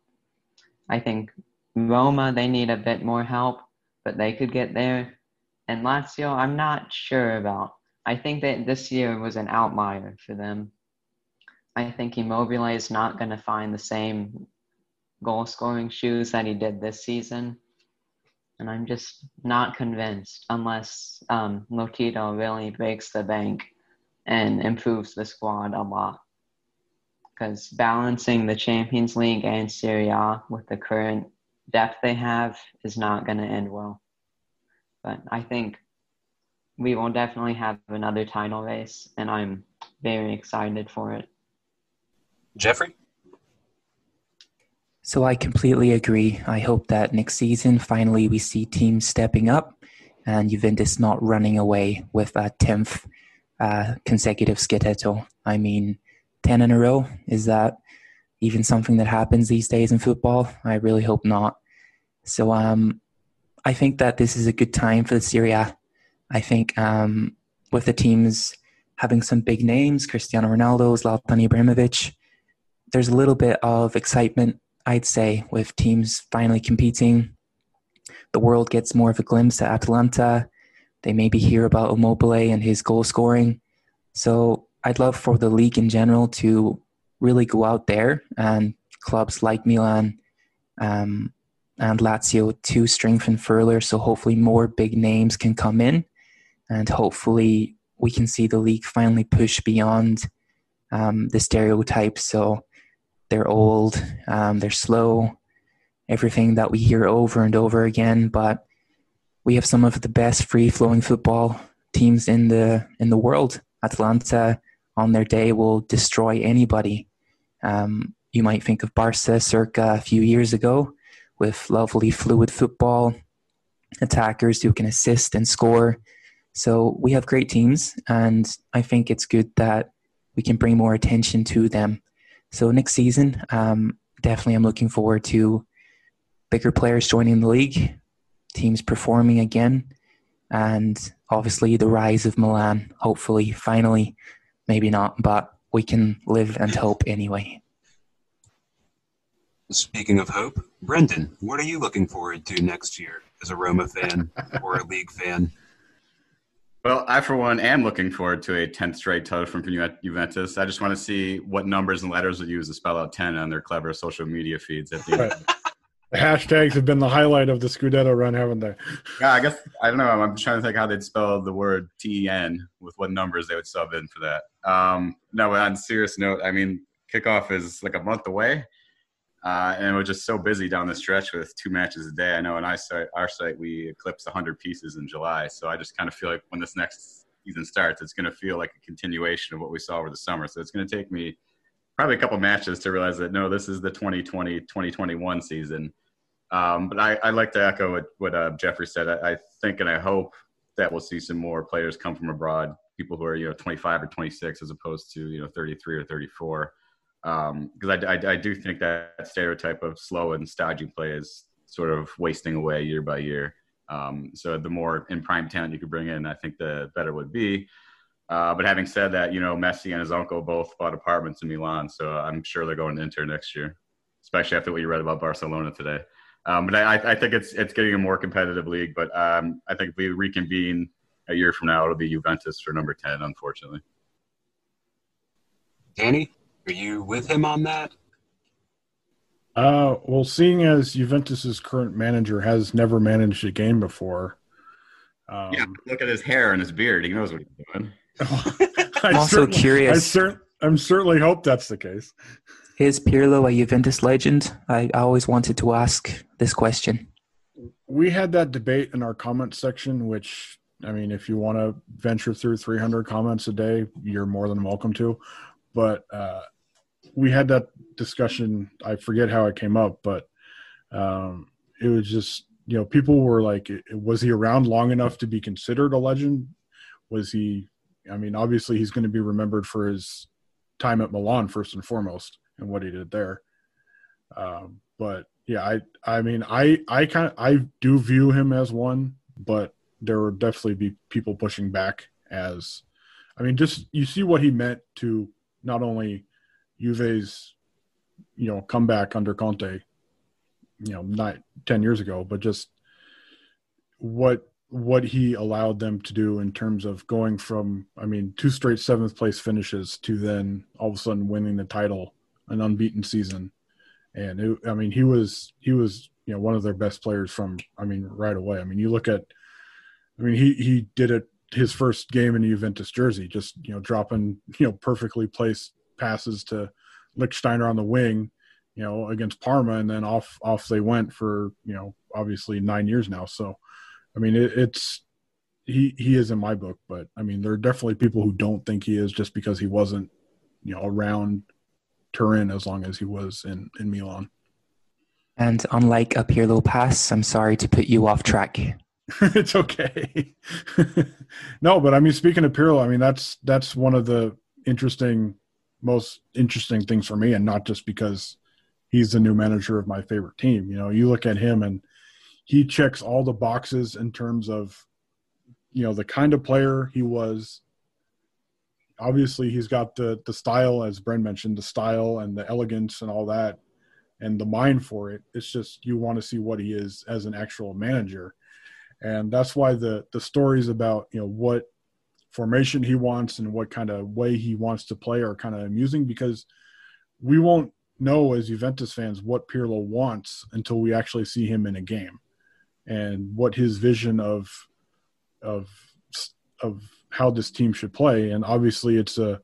I think Roma, they need a bit more help, but they could get there. And Lazio, I'm not sure about. I think that this year was an outlier for them. I think Immobile is not going to find the same goal scoring shoes that he did this season. And I'm just not convinced unless um, Lotito really breaks the bank and improves the squad a lot. Because balancing the Champions League and Serie A with the current depth they have is not going to end well. But I think we will definitely have another title race, and I'm very excited for it. Jeffrey? So I completely agree. I hope that next season, finally, we see teams stepping up and Juventus not running away with a 10th uh, consecutive Scudetto. I mean, 10 in a row, is that even something that happens these days in football? I really hope not. So um, I think that this is a good time for the Serie. I think um, with the teams having some big names, Cristiano Ronaldo, Zlatan Ibrahimovic, there's a little bit of excitement, I'd say, with teams finally competing. The world gets more of a glimpse at Atalanta. They maybe hear about Immobile and his goal scoring. So I'd love for the league in general to really go out there and clubs like Milan um, and Lazio to strengthen further. So hopefully more big names can come in, and hopefully we can see the league finally push beyond um, the stereotypes. So they're old, um, they're slow, everything that we hear over and over again. But we have some of the best free flowing football teams in the in the world. Atalanta on their day will destroy anybody. Um, you might think of Barca circa a few years ago with lovely fluid football, attackers who can assist and score. So we have great teams, and I think it's good that we can bring more attention to them. So next season, um, definitely I'm looking forward to bigger players joining the league, teams performing again, and obviously the rise of Milan. Hopefully, finally, maybe not, but we can live and hope anyway. Speaking of hope, Brendan, what are you looking forward to next year as a Roma fan or a league fan? Well, I, for one, am looking forward to a 10th straight title from Juventus. I just want to see what numbers and letters they use to spell out 10 on their clever social media feeds at the end. The hashtags have been the highlight of the Scudetto run, haven't they? Yeah, I guess, I don't know. I'm, trying to think how they'd spell the word T-E-N with what numbers they would sub in for that. Um, no, but on a serious note, I mean, kickoff is like a month away. Uh, and we're just so busy down the stretch with two matches a day. I know on our site, we eclipsed 100 pieces in July. So I just kind of feel like when this next season starts, it's going to feel like a continuation of what we saw over the summer. So it's going to take me probably a couple matches to realize that no, this is the 2020 2021 season. Um, but I, I like to echo what, what uh, Jeffrey said. I, I think and I hope that we'll see some more players come from abroad, people who are you know 25 or 26 as opposed to you know 33 or 34 because um, I, I, I, do think that stereotype of slow and stodgy play is sort of wasting away year by year. Um, so the more in prime talent you could bring in, I think the better it would be. Uh, but having said that, you know, Messi and his uncle both bought apartments in Milan, so I'm sure they're going to Inter next year, especially after what you read about Barcelona today. Um, but I, I, think it's it's getting a more competitive league. But um, I think if we reconvene a year from now, it'll be Juventus for number ten, unfortunately. Danny? Are you with him on that? Uh, well, seeing as Juventus's current manager has never managed a game before. Um, yeah, look at his hair and his beard. He knows what he's doing. I'm also curious. I cer- I'm certainly hope that's the case. Is Pirlo a Juventus legend? I, I always wanted to ask this question. We had that debate in our comment section, which I mean, if you want to venture through 300 comments a day, you're more than welcome to. But uh, we had that discussion. I forget how it came up, but um, it was just you know people were like, was he around long enough to be considered a legend? Was he? I mean, obviously he's going to be remembered for his time at Milan first and foremost and what he did there. Um, but yeah, I I mean I I kind of I do view him as one, but there would definitely be people pushing back as I mean just you see what he meant to not only Juve's, you know, comeback under Conte, you know, not ten years ago, but just what what he allowed them to do in terms of going from, I mean, two straight seventh place finishes to then all of a sudden winning the title, an unbeaten season, and it, I mean, he was he was you know one of their best players from, I mean, right away. I mean, you look at, I mean, he he did it his first game in a Juventus jersey, just you know dropping you know perfectly placed passes to Lichtsteiner on the wing, you know, against Parma, and then off off they went for you know obviously nine years now. So, I mean, it, it's he he is in my book, but I mean, there are definitely people who don't think he is just because he wasn't you know around Turin as long as he was in in Milan. And unlike a Pirlo pass, I'm sorry to put you off track. it's okay. no, but I mean, speaking of Pirlo, I mean that's that's one of the interesting most interesting things for me, and not just because he's the new manager of my favorite team. You know, you look at him and he checks all the boxes in terms of you know the kind of player he was. Obviously, he's got the the style, as Bren mentioned, the style and the elegance and all that, and the mind for it. It's just you want to see what he is as an actual manager, and that's why the the stories about you know what formation he wants and what kind of way he wants to play are kind of amusing because we won't know as Juventus fans what Pirlo wants until we actually see him in a game and what his vision of of of how this team should play. And obviously it's a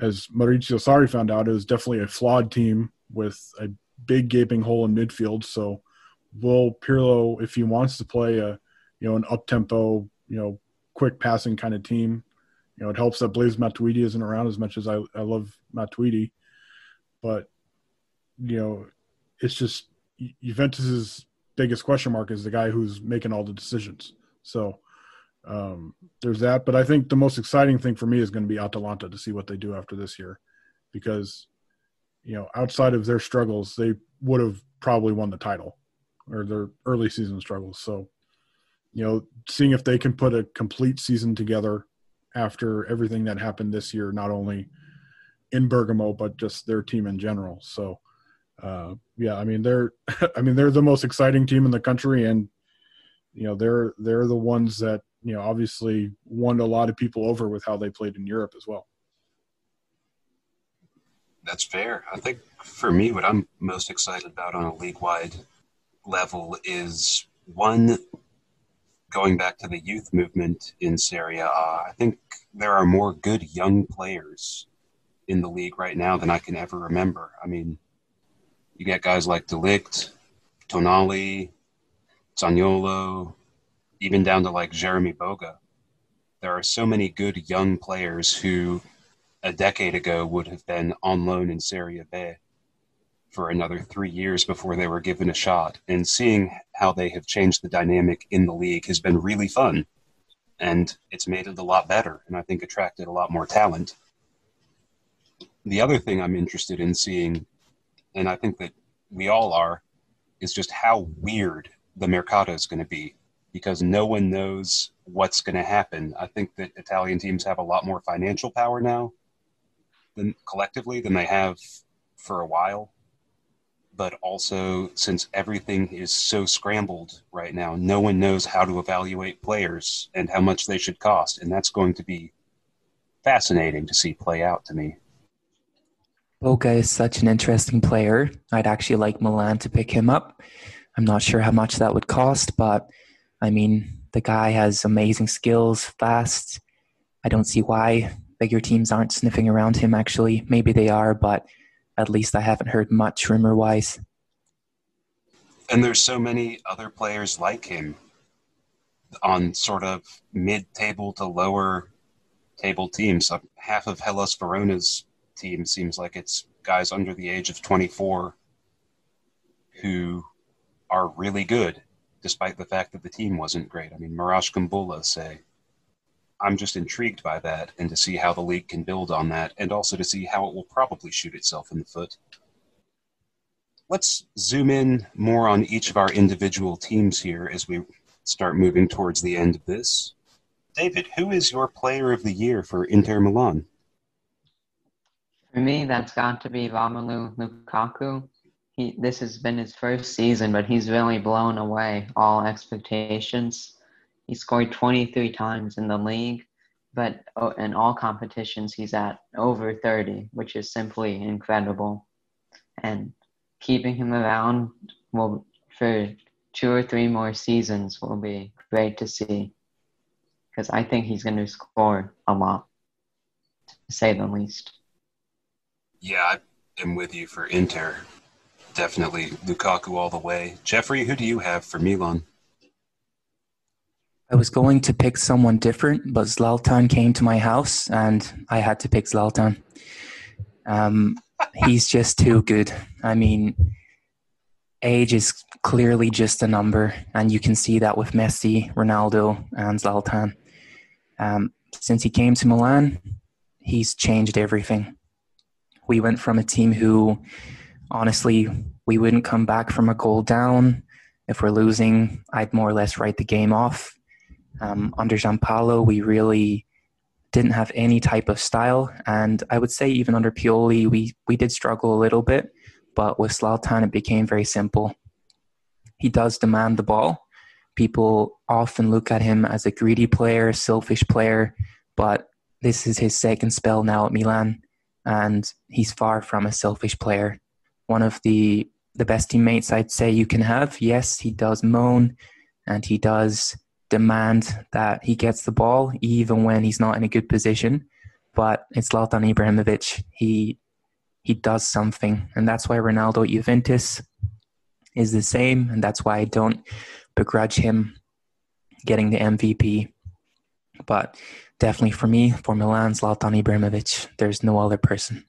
as Maurizio Sarri found out it was definitely a flawed team with a big gaping hole in midfield. So will Pirlo if he wants to play a you know, an up tempo, you know, quick passing kind of team. You know, it helps that Blaise Matuidi isn't around as much as I, I love Matuidi, but you know, it's just Juventus's biggest question mark is the guy who's making all the decisions. So um, there's that. But I think the most exciting thing for me is going to be Atalanta to see what they do after this year, because you know, outside of their struggles, they would have probably won the title or their early season struggles. So, you know, seeing if they can put a complete season together after everything that happened this year, not only in Bergamo but just their team in general. So, uh, yeah, I mean they're, I mean they're the most exciting team in the country, and you know they're they're the ones that you know obviously won a lot of people over with how they played in Europe as well. That's fair. I think for me, what I'm most excited about on a league wide level is one going back to the youth movement in Serie A. I think there are more good young players in the league right now than I can ever remember. I mean, you get guys like De Ligt, Tonali, Zaniolo, even down to like Jeremie Boga. There are so many good young players who a decade ago would have been on loan in Serie B for another three years before they were given a shot. And seeing how they have changed the dynamic in the league has been really fun. And it's made it a lot better, and I think attracted a lot more talent. The other thing I'm interested in seeing, and I think that we all are, is just how weird the Mercato is going to be because no one knows what's going to happen. I think that Italian teams have a lot more financial power now than collectively than they have for a while. But also, since everything is so scrambled right now, no one knows how to evaluate players and how much they should cost. And that's going to be fascinating to see play out to me. Boga is such an interesting player. I'd actually like Milan to pick him up. I'm not sure how much that would cost, but I mean, the guy has amazing skills, fast. I don't see why bigger teams aren't sniffing around him, actually. Maybe they are, but at least I haven't heard much rumor wise. And there's so many other players like him on sort of mid table to lower table teams. Uh, half of Hellas Verona's team seems like it's guys under the age of 24 who are really good, despite the fact that the team wasn't great. I mean, Marash Kumbulla, say, I'm just intrigued by that and to see how the league can build on that and also to see how it will probably shoot itself in the foot. Let's zoom in more on each of our individual teams here as we start moving towards the end of this. David, who is your player of the year for Inter Milan? For me, that's got to be Romelu Lukaku. He, this has been his first season, but he's really blown away all expectations. He scored 23 times in the league, but oh, in all competitions, he's at over 30, which is simply incredible. And keeping him around will, for two or three more seasons will be great to see because I think he's going to score a lot, to say the least. Yeah, I am with you for Inter. Definitely Lukaku all the way. Jeffrey, who do you have for Milan? I was going to pick someone different, but Zlatan came to my house and I had to pick Zlatan. Um, he's just too good. I mean, age is clearly just a number, and you can see that with Messi, Ronaldo, and Zlatan. Um, since he came to Milan, he's changed everything. We went from a team who, honestly, we wouldn't come back from a goal down. If we're losing, I'd more or less write the game off um, under Giampaolo, we really didn't have any type of style, and I would say even under Pioli, we we did struggle a little bit. But with Zlatan, it became very simple. He does demand the ball. People often look at him as a greedy player, selfish player, but this is his second spell now at Milan, and he's far from a selfish player. One of the the best teammates I'd say you can have. Yes, he does moan, and he does demand that he gets the ball even when he's not in a good position. But it's Zlatan Ibrahimovic. He he does something, and that's why Ronaldo Juventus is the same, and that's why I don't begrudge him getting the MVP. But definitely for me, for Milan, Zlatan Ibrahimovic, there's no other person.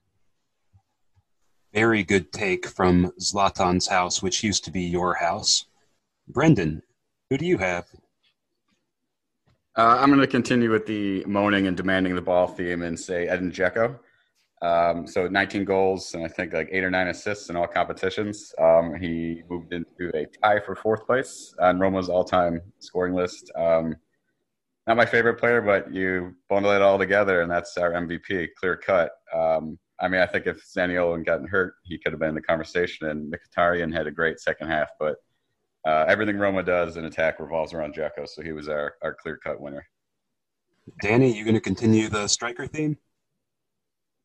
Very good take from Zlatan's house, which used to be your house. Brendan, who do you have? Uh, I'm going to continue with the moaning and demanding the ball theme and say Edin Dzeko. Um, so 19 goals and I think like eight or nine assists in all competitions. Um, he moved into a tie for fourth place on Roma's all-time scoring list. Um, not my favorite player, but you bundle it all together, and that's our MVP, clear cut. Um, I mean, I think if Zaniolo hadn't gotten hurt, he could have been in the conversation. And Mkhitaryan had a great second half, but uh, everything Roma does in attack revolves around Dzeko, so he was our, our clear cut winner. Danny, you going to continue the striker theme?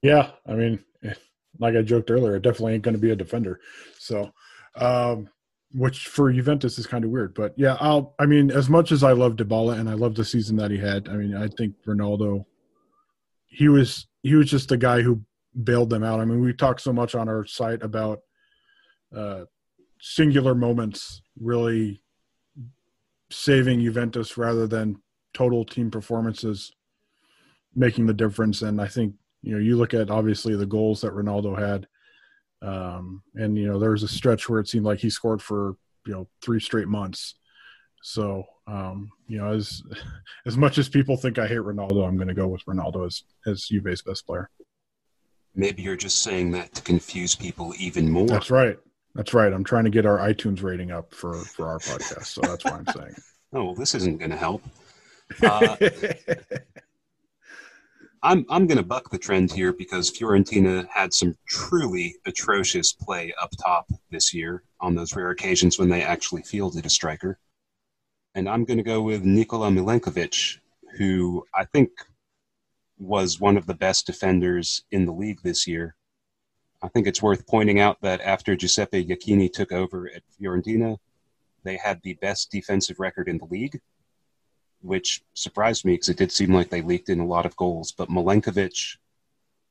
Yeah, I mean, like I joked earlier, it definitely ain't going to be a defender. So, um, which for Juventus is kind of weird. But yeah, I'll. I mean, as much as I love Dybala and I love the season that he had, I mean, I think Ronaldo. He was he was just the guy who bailed them out. I mean, we talked so much on our site about uh, singular moments really saving Juventus rather than total team performances making the difference. And I think you know you look at obviously the goals that Ronaldo had, um, and you know there was a stretch where it seemed like he scored for you know three straight months. So um, you know as as much as people think I hate Ronaldo, I'm going to go with Ronaldo as as Juve's best player. Maybe you're just saying that to confuse people even more. That's right. That's right. I'm trying to get our iTunes rating up for for our podcast, so that's why I'm saying. oh, well, this isn't going to help. Uh, I'm I'm going to buck the trend here because Fiorentina had some truly atrocious play up top this year on those rare occasions when they actually fielded a striker. And I'm going to go with Nikola Milenkovic, who I think was one of the best defenders in the league this year. I think it's worth pointing out that after Giuseppe Iachini took over at Fiorentina, they had the best defensive record in the league which surprised me because it did seem like they leaked in a lot of goals. But Milenkovic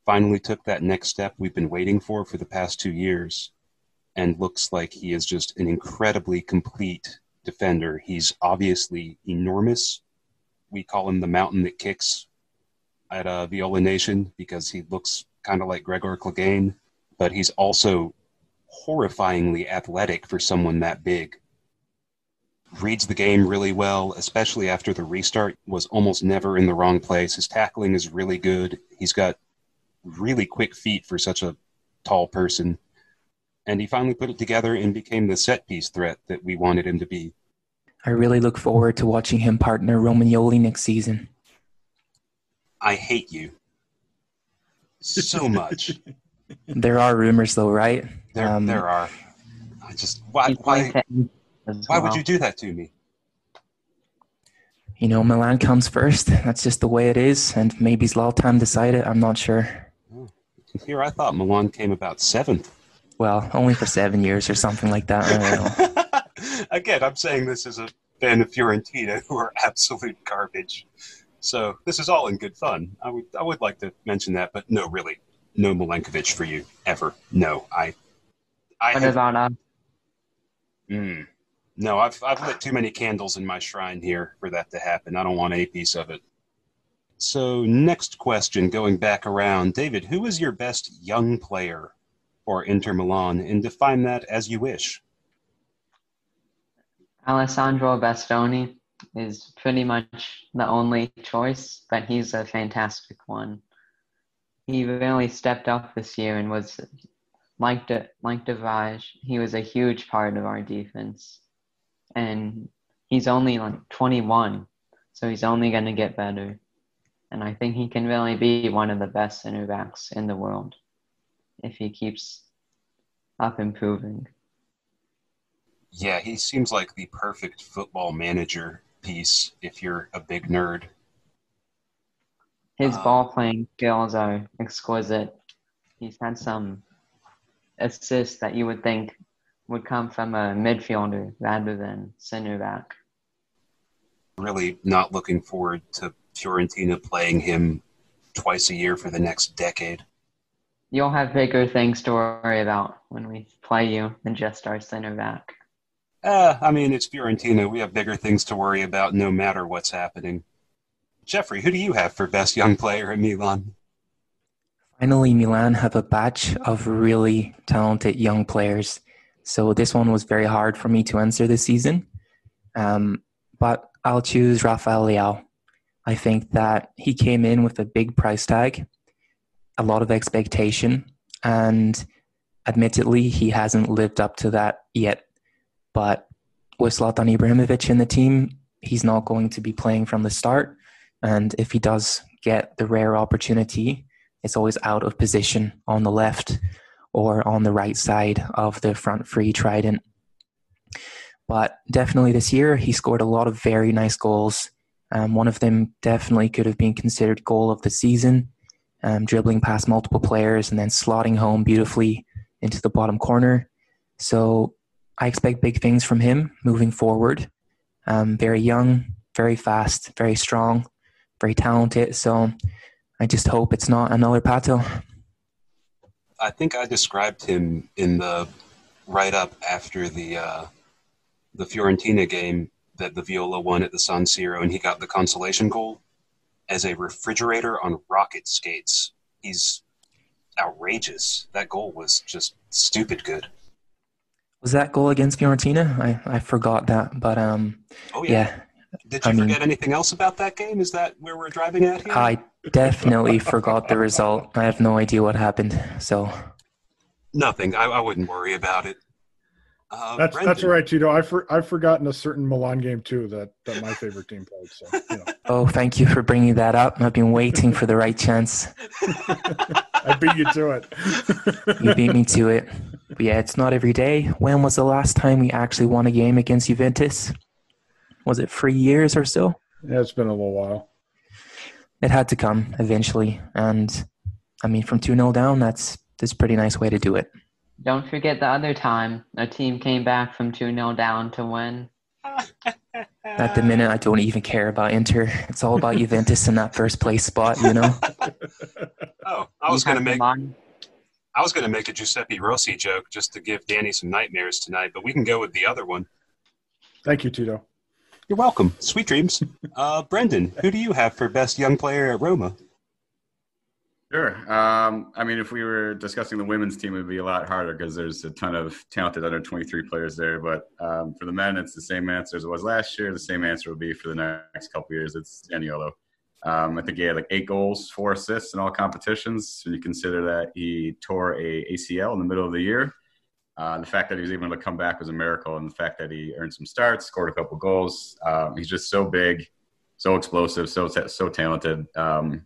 finally took that next step we've been waiting for for the past two years and looks like he is just an incredibly complete defender. He's obviously enormous. We call him the mountain that kicks at uh, Viola Nation because he looks kind of like Gregor Clegane, but he's also horrifyingly athletic for someone that big reads the game really well, especially after the restart, was almost never in the wrong place. His tackling is really good. He's got really quick feet for such a tall person. And he finally put it together and became the set piece threat that we wanted him to be. I really look forward to watching him partner Romagnoli next season. I hate you so much. there are rumors, though, right? There, um, there are. I just why why why well. would you do that to me? You know, Milan comes first. That's just the way it is. And maybe Zlatan decided. I'm not sure. Oh. Here, I thought Milan came about seventh. Well, only for seven years or something like that. Again, I'm saying this as a fan of Fiorentina who are absolute garbage. So this is all in good fun. I would I would like to mention that, but no, really, no Milenkovic for you ever. No, I. I. Have, mm, no, I've I've lit too many candles in my shrine here for that to happen. I don't want a piece of it. So, next question, going back around, David, who is your best young player for Inter Milan, and define that as you wish. Alessandro Bastoni is pretty much the only choice, but he's a fantastic one. He really stepped up this year and was like De, like De Vrij, he was a huge part of our defense and he's only like 21, so he's only going to get better. And I think he can really be one of the best center backs in the world if he keeps up improving. Yeah, he seems like the perfect football manager piece if you're a big nerd. His uh, ball playing skills are exquisite. He's had some assists that you would think would come from a midfielder rather than center back. Really not looking forward to Fiorentina playing him twice a year for the next decade. You'll have bigger things to worry about when we play you than just our center back. Uh, I mean, it's Fiorentina. We have bigger things to worry about no matter what's happening. Jeffrey, who do you have for best young player at Milan? Finally, Milan have a batch of really talented young players. So this one was very hard for me to answer this season. Um, but I'll choose Rafael Leao. I think that he came in with a big price tag, a lot of expectation, and admittedly, he hasn't lived up to that yet. But with Zlatan Ibrahimovic in the team, he's not going to be playing from the start. And if he does get the rare opportunity, it's always out of position on the left or on the right side of the front free trident. But definitely this year, he scored a lot of very nice goals. Um, one of them definitely could have been considered goal of the season, um, dribbling past multiple players and then slotting home beautifully into the bottom corner. So I expect big things from him moving forward. Um, very young, very fast, very strong, very talented. So I just hope it's not another Pato. I think I described him in the write up after the uh, the Fiorentina game that the Viola won at the San Siro, and he got the consolation goal as a refrigerator on rocket skates. He's outrageous. That goal was just stupid good. Was that goal against Fiorentina? I, I forgot that, but um, Oh yeah. yeah, Did you I mean- forget anything else about that game? Is that where we're driving at here? I definitely forgot the result. I have no idea what happened. So Nothing. I, I wouldn't worry about it. Uh, That's Brendan, that's all right, Tito. I for, I've forgotten a certain Milan game too that, that my favorite team played. So you know, oh, thank you for bringing that up. I've been waiting for the right chance. I beat you to it. You beat me to it. But yeah, it's not every day. When was the last time we actually won a game against Juventus? Was it three years or so? yeah, it's been a little while. It had to come eventually, and I mean, from two 0 down, that's that's a pretty nice way to do it. Don't forget the other time a team came back from 2 0 down to win. At the minute, I don't even care about Inter. It's all about Juventus in that first place spot, you know. Oh, I was going to make Milan- I was going to make a Giuseppe Rossi joke just to give Danny some nightmares tonight, but we can go with the other one. Thank you, Tito. You're welcome. Sweet dreams. Uh, Brendan, who do you have for best young player at Roma? Sure. Um, I mean, if we were discussing the women's team, it would be a lot harder because there's a ton of talented under 23 players there. But um, for the men, it's the same answer as it was last year. The same answer will be for the next couple years. It's Zaniolo. Um, I think he had like eight goals, four assists in all competitions. When you consider that he tore a ACL in the middle of the year, uh, the fact that he was able to come back was a miracle, and the fact that he earned some starts, scored a couple goals. Um, he's just so big, so explosive, so so talented. Um,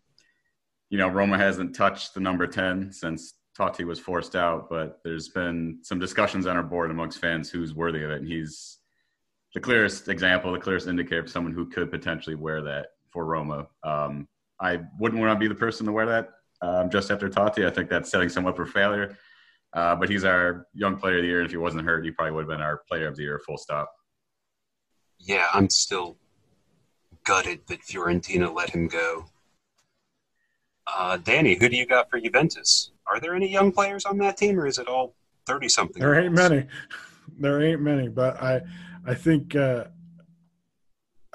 you know, Roma hasn't touched the number 10 since Totti was forced out, but there's been some discussions on our board amongst fans who's worthy of it. And he's the clearest example, the clearest indicator of someone who could potentially wear that for Roma. Um, I wouldn't want to be the person to wear that um, just after Totti. I think that's setting someone up for failure. Uh, but he's our young player of the year. And if he wasn't hurt, he probably would have been our player of the year, full stop. Yeah, I'm still gutted that Fiorentina let him go. Uh, Danny, who do you got for Juventus? Are there any young players on that team, or is it all thirty something? There ain't many. There ain't many, but I, I think, uh,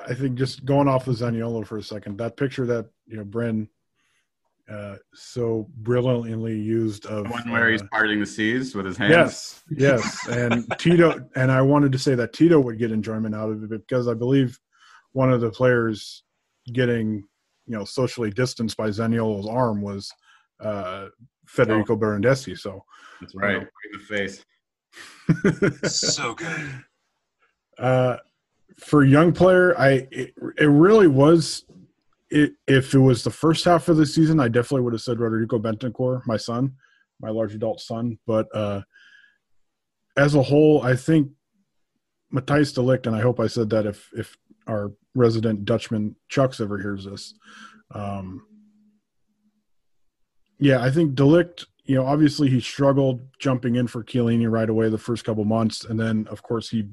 I think just going off of Zaniolo for a second, that picture that you know Bren, uh, so brilliantly used of The one where he's uh, parting the seas with his hands. Yes, yes, and Tito, and I wanted to say that Tito would get enjoyment out of it because I believe one of the players getting, you know, socially distanced by Zaniolo's arm was uh, Federico Bernardeschi. So, That's right. In the face. so good. uh, for young player, I it, it really was. It, if it was the first half of the season, I definitely would have said Rodrigo Bentancur, my son, my large adult son. But uh, as a whole, I think Matthijs de Ligt, and I hope I said that if if our resident Dutchman Chucks ever hears this, um, yeah, I think de Delict, you know, obviously he struggled jumping in for Chiellini right away the first couple months, and then of course he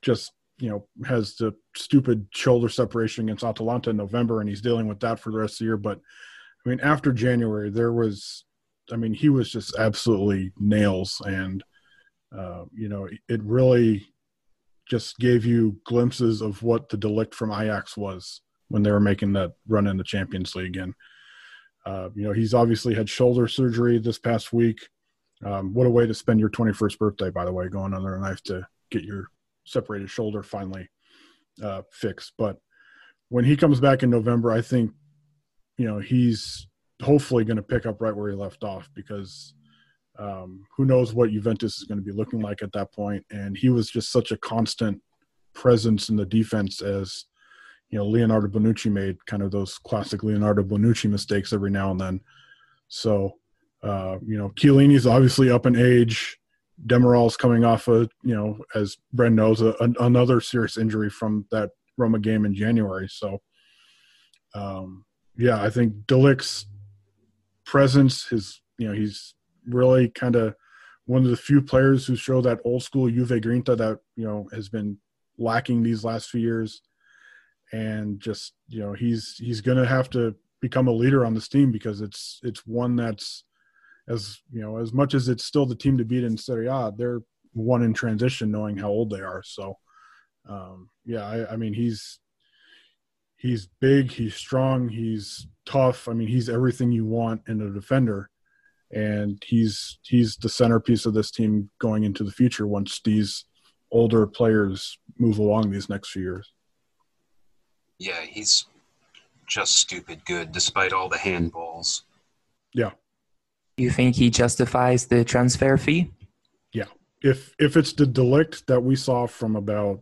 just you know has the stupid shoulder separation against Atalanta in November, and he's dealing with that for the rest of the year. But I mean, after January, there was, I mean, he was just absolutely nails, and uh, you know, it really just gave you glimpses of what the de Ligt from Ajax was when they were making that run in the Champions League. And uh, you know, he's obviously had shoulder surgery this past week. Um, what a way to spend your 21st birthday, by the way, going under a knife to get your separated shoulder finally uh, fixed. But when he comes back in November, I think, you know, he's hopefully going to pick up right where he left off because um, who knows what Juventus is going to be looking like at that point. And he was just such a constant presence in the defense as you know Leonardo Bonucci made kind of those classic Leonardo Bonucci mistakes every now and then. So uh, you know Chiellini's obviously up in age. Demiral's coming off a you know as Bren knows a, a, another serious injury from that Roma game in January. So um, yeah, I think de presence, his you know he's really kind of one of the few players who show that old school Juve Grinta that you know has been lacking these last few years and just you know he's he's going to have to become a leader on this team because it's it's one that's as you know as much as it's still the team to beat in Serie A, they're one in transition, knowing how old they are. So um, yeah, I, I mean he's he's big, he's strong, he's tough. I mean he's everything you want in a defender, and he's he's the centerpiece of this team going into the future once these older players move along these next few years yeah, he's just stupid good despite all the handballs. Yeah. You think he justifies the transfer fee? Yeah. If if it's the de Ligt that we saw from about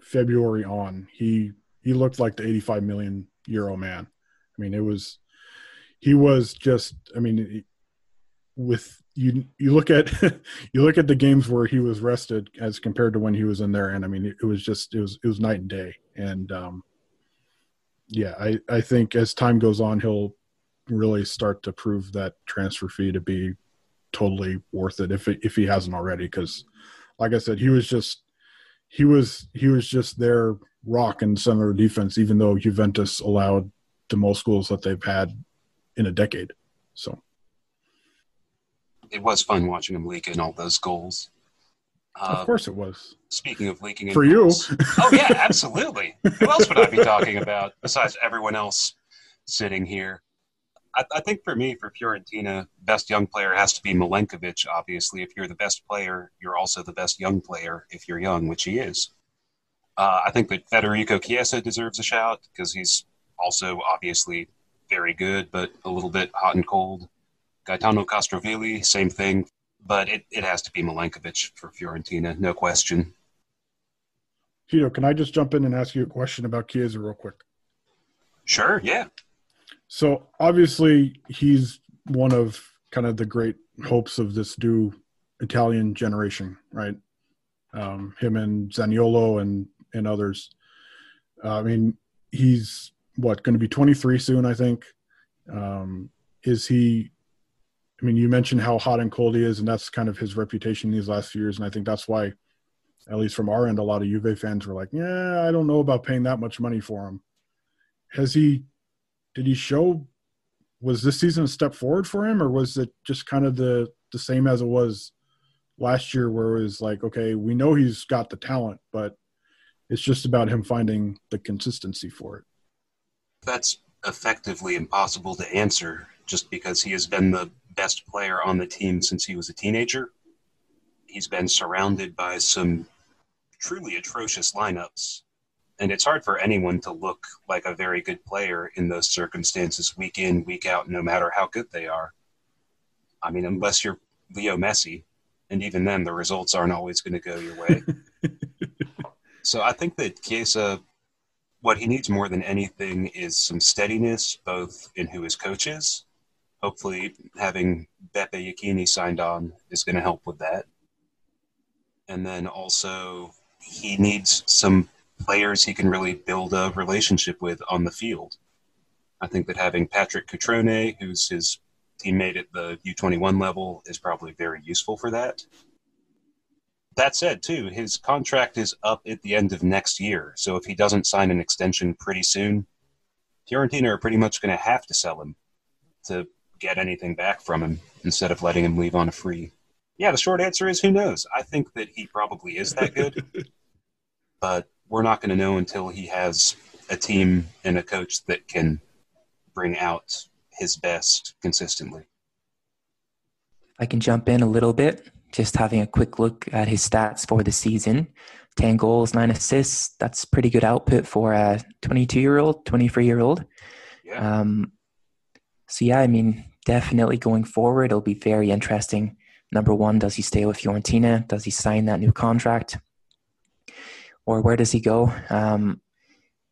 February on, he he looked like the 85 million euro man. I mean, it was he was just I mean with you you look at you look at the games where he was rested as compared to when he was in there and I mean it was just it was it was night and day and um yeah, I, I think as time goes on, he'll really start to prove that transfer fee to be totally worth it if it, if he hasn't already. Because, like I said, he was just he was he was just their rock and center of defense, even though Juventus allowed the most goals that they've had in a decade. So it was fun watching him leak in all those goals. Uh, of course, it was. Speaking of leaking for you. oh yeah, absolutely. Who else would I be talking about besides everyone else sitting here? I, I, think for me, for Fiorentina, best young player has to be Milenkovic. Obviously, if you're the best player, you're also the best young player. If you're young, which he is. Uh, I think that Federico Chiesa deserves a shout because he's also obviously very good, but a little bit hot and cold. Gaetano Castrovilli, same thing but it, it has to be Milenkovic for Fiorentina, no question. Tito, can I just jump in and ask you a question about Chiesa real quick? Sure, yeah. So obviously he's one of kind of the great hopes of this new Italian generation, right? Um, him and Zaniolo and and others. Uh, I mean, he's what going to be 23 soon, I think. Um, is he I mean, you mentioned how hot and cold he is, and that's kind of his reputation these last few years. And I think that's why, at least from our end, a lot of Juve fans were like, "Yeah, I don't know about paying that much money for him." Has he? Did he show? Was this season a step forward for him, or was it just kind of the the same as it was last year, where it was like, okay, we know he's got the talent, but it's just about him finding the consistency for it. That's effectively impossible to answer, just because he has been the best player on the team since he was a teenager. He's been surrounded by some truly atrocious lineups. And it's hard for anyone to look like a very good player in those circumstances week in, week out, no matter how good they are. I mean, unless you're Leo Messi, and even then, the results aren't always going to go your way. so I think that Chiesa, what he needs more than anything is some steadiness, both in who his coach is hopefully having Beppe Iachini signed on is going to help with that. And then also he needs some players he can really build a relationship with on the field. I think that having Patrick Cutrone, who's his teammate at the U21 level, is probably very useful for that. That said, too, his contract is up at the end of next year. So if he doesn't sign an extension pretty soon, Fiorentina are pretty much going to have to sell him to get anything back from him instead of letting him leave on a free. Yeah, the short answer is who knows. I think that he probably is that good. but we're not going to know until he has a team and a coach that can bring out his best consistently. I can jump in a little bit, just having a quick look at his stats for the season. 10 goals, 9 assists. That's pretty good output for a 22 year old, 23 year old. Yeah. Um, so, yeah, I mean, definitely going forward, it'll be very interesting. Number one, does he stay with Fiorentina? Does he sign that new contract? Or where does he go? Um,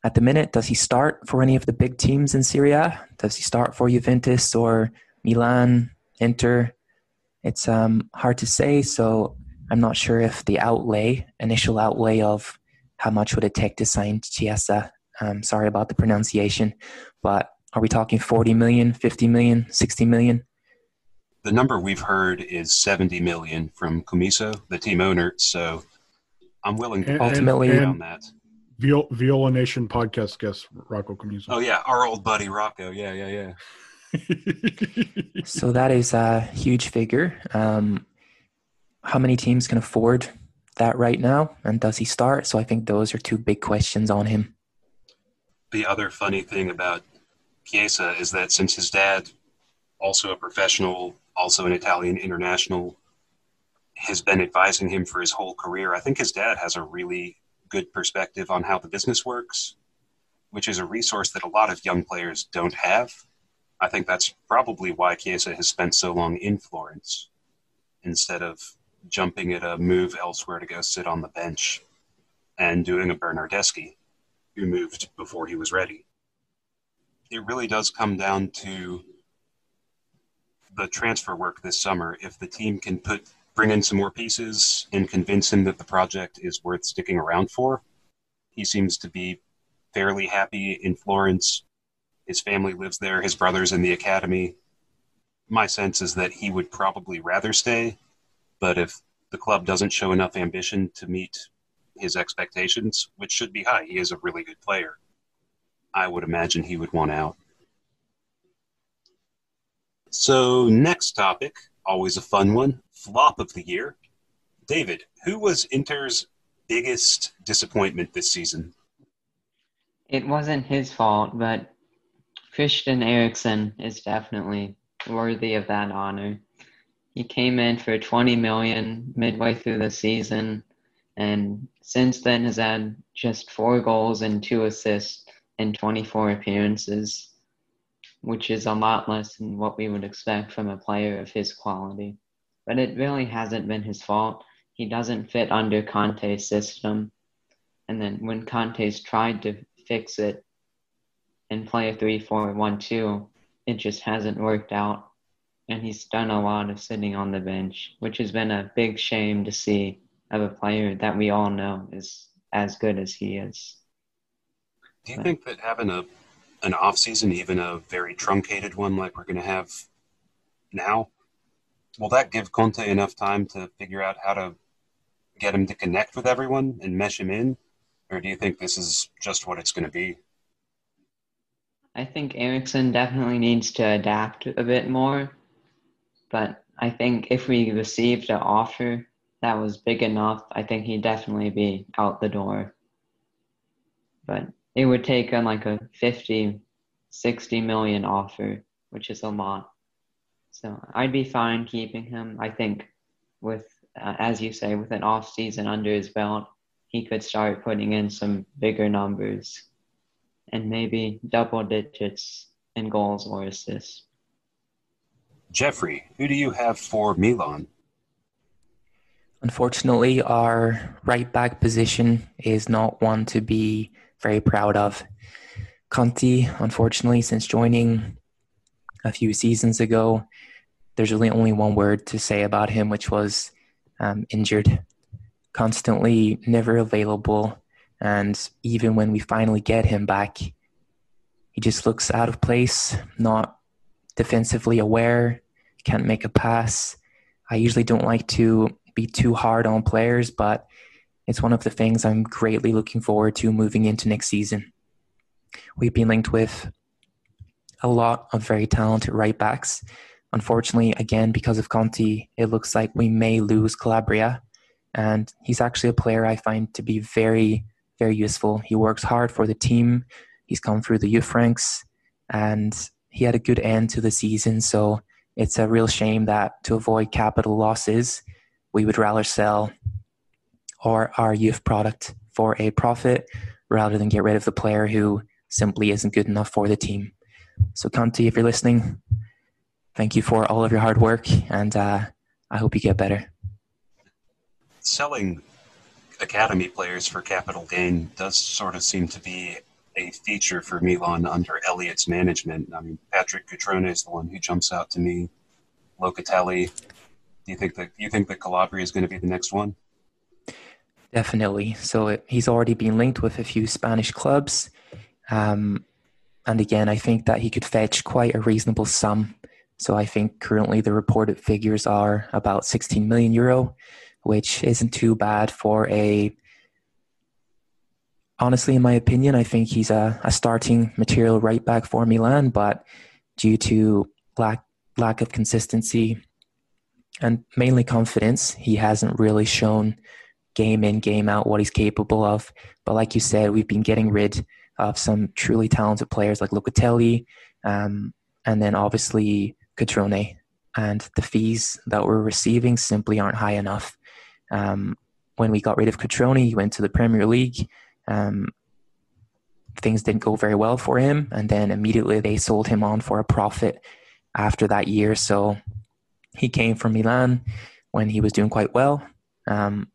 at the minute, does he start for any of the big teams in Serie A? Does he start for Juventus or Milan, Inter? It's um, hard to say. So I'm not sure if the outlay, initial outlay of how much would it take to sign Chiesa. Um, sorry about the pronunciation, but are we talking 40 million, 50 million, 60 million? The number we've heard is 70 million from Commisso, the team owner. So I'm willing to And- Ultimately- and, and- on that. Viol- Viola Nation podcast guest Rocco Commisso. Oh yeah, our old buddy Rocco. Yeah, yeah, yeah. So that is a huge figure. Um, how many teams can afford that right now? And does he start? So I think those are two big questions on him. The other funny thing about Chiesa is that since his dad, also a professional, also an Italian international, has been advising him for his whole career, I think his dad has a really good perspective on how the business works, which is a resource that a lot of young players don't have. I think that's probably why Chiesa has spent so long in Florence instead of jumping at a move elsewhere to go sit on the bench and doing a Bernardeschi who moved before he was ready. It really does come down to the transfer work this summer. If the team can put bring in some more pieces and convince him that the project is worth sticking around for, he seems to be fairly happy in Florence. His family lives there, his brother's in the academy. My sense is that he would probably rather stay, but if the club doesn't show enough ambition to meet his expectations, which should be high, he is a really good player. I would imagine he would want out. So, next topic, always a fun one flop of the year. David, who was Inter's biggest disappointment this season? It wasn't his fault, but Christian Eriksen is definitely worthy of that honor. He came in for 20 million midway through the season, and since then has had just four goals and two assists in 24 appearances, which is a lot less than what we would expect from a player of his quality. But it really hasn't been his fault. He doesn't fit under Conte's system. And then when Conte's tried to fix it and play a 3 4 1 2, it just hasn't worked out. And he's done a lot of sitting on the bench, which has been a big shame to see of a player that we all know is as good as he is. Do you think that having a an off season, even a very truncated one like we're going to have now, will that give Conte enough time to figure out how to get him to connect with everyone and mesh him in, or do you think this is just what it's going to be? I think Eriksen definitely needs to adapt a bit more, but I think if we received an offer that was big enough, I think he'd definitely be out the door. But it would take on like a 50, 60 million offer, which is a lot. So I'd be fine keeping him. I think with, uh, as you say, with an off season under his belt, he could start putting in some bigger numbers and maybe double digits in goals or assists. Jeffrey, who do you have for Milan? Unfortunately, our right back position is not one to be very proud of. Conti, unfortunately, since joining a few seasons ago, there's really only one word to say about him, which was um, injured. Constantly never available. And even when we finally get him back, he just looks out of place, not defensively aware, can't make a pass. I usually don't like to be too hard on players, but it's one of the things I'm greatly looking forward to moving into next season. We've been linked with a lot of very talented right backs. Unfortunately, again, because of Conti, it looks like we may lose Calabria. And he's actually a player I find to be very very useful. He works hard for the team. He's come through the youth ranks, and he had a good end to the season. So it's a real shame that to avoid capital losses, we would rather sell or our youth product for a profit rather than get rid of the player who simply isn't good enough for the team. So, Conti, if you're listening, thank you for all of your hard work, and uh, I hope you get better. Selling academy players for capital gain does sort of seem to be a feature for Milan under Elliott's management. I mean, Patrick Cutrone is the one who jumps out to me. Locatelli. Do you think that you think that Calabria is going to be the next one? Definitely. So it, he's already been linked with a few Spanish clubs, um, and again, I think that he could fetch quite a reasonable sum. So I think currently the reported figures are about 16 million euro, which isn't too bad for a. Honestly, in my opinion, I think he's a, a starting material right back for Milan, but due to lack lack of consistency and mainly confidence, he hasn't really shown game in game out what he's capable of. But like you said, we've been getting rid of some truly talented players like Locatelli, um, and then obviously Cutrone. And the fees that we're receiving simply aren't high enough. Um, when we got rid of Cutrone, he went to the Premier League. Um, things didn't go very well for him, and then immediately they sold him on for a profit after that year. So he came from Milan when he was doing quite well. Um,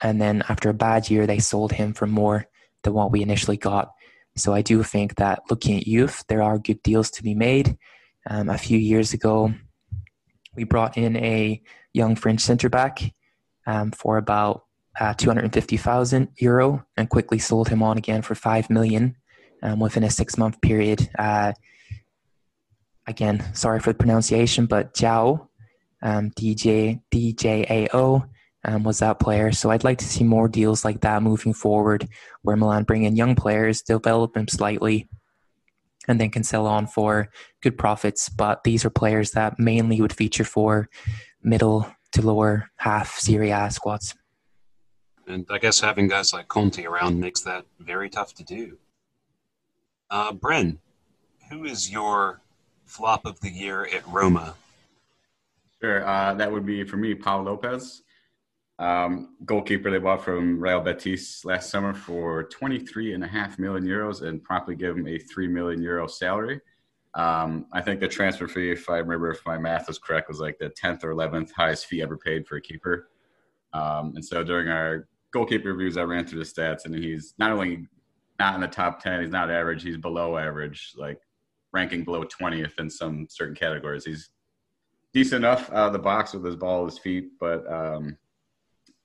and then after a bad year, they sold him for more than what we initially got. So I do think that looking at youth, there are good deals to be made. Um, a few years ago, we brought in a young French centre back um, for about uh, 250,000 euro and quickly sold him on again for 5 million um, within a six month period. Uh, again, sorry for the pronunciation, but Jao, um, DJ, DJAO, um, was that player. So I'd like to see more deals like that moving forward, where Milan bring in young players, develop them slightly, and then can sell on for good profits. But these are players that mainly would feature for middle to lower half Serie A squads. And I guess having guys like Conte around makes that very tough to do. Uh, Bren, who is your flop of the year at Roma? Sure, uh, that would be for me, Paul Lopez. Um, goalkeeper they bought from Real Betis last summer for 23 and a half million euros and promptly give him a 3 million euro salary. Um, I think the transfer fee, if I remember if my math was correct, was like the 10th or 11th highest fee ever paid for a keeper. Um, and so during our goalkeeper reviews, I ran through the stats and he's not only not in the top 10, he's not average, he's below average, like ranking below 20th in some certain categories. He's decent enough out of the box with his ball at his feet, but um,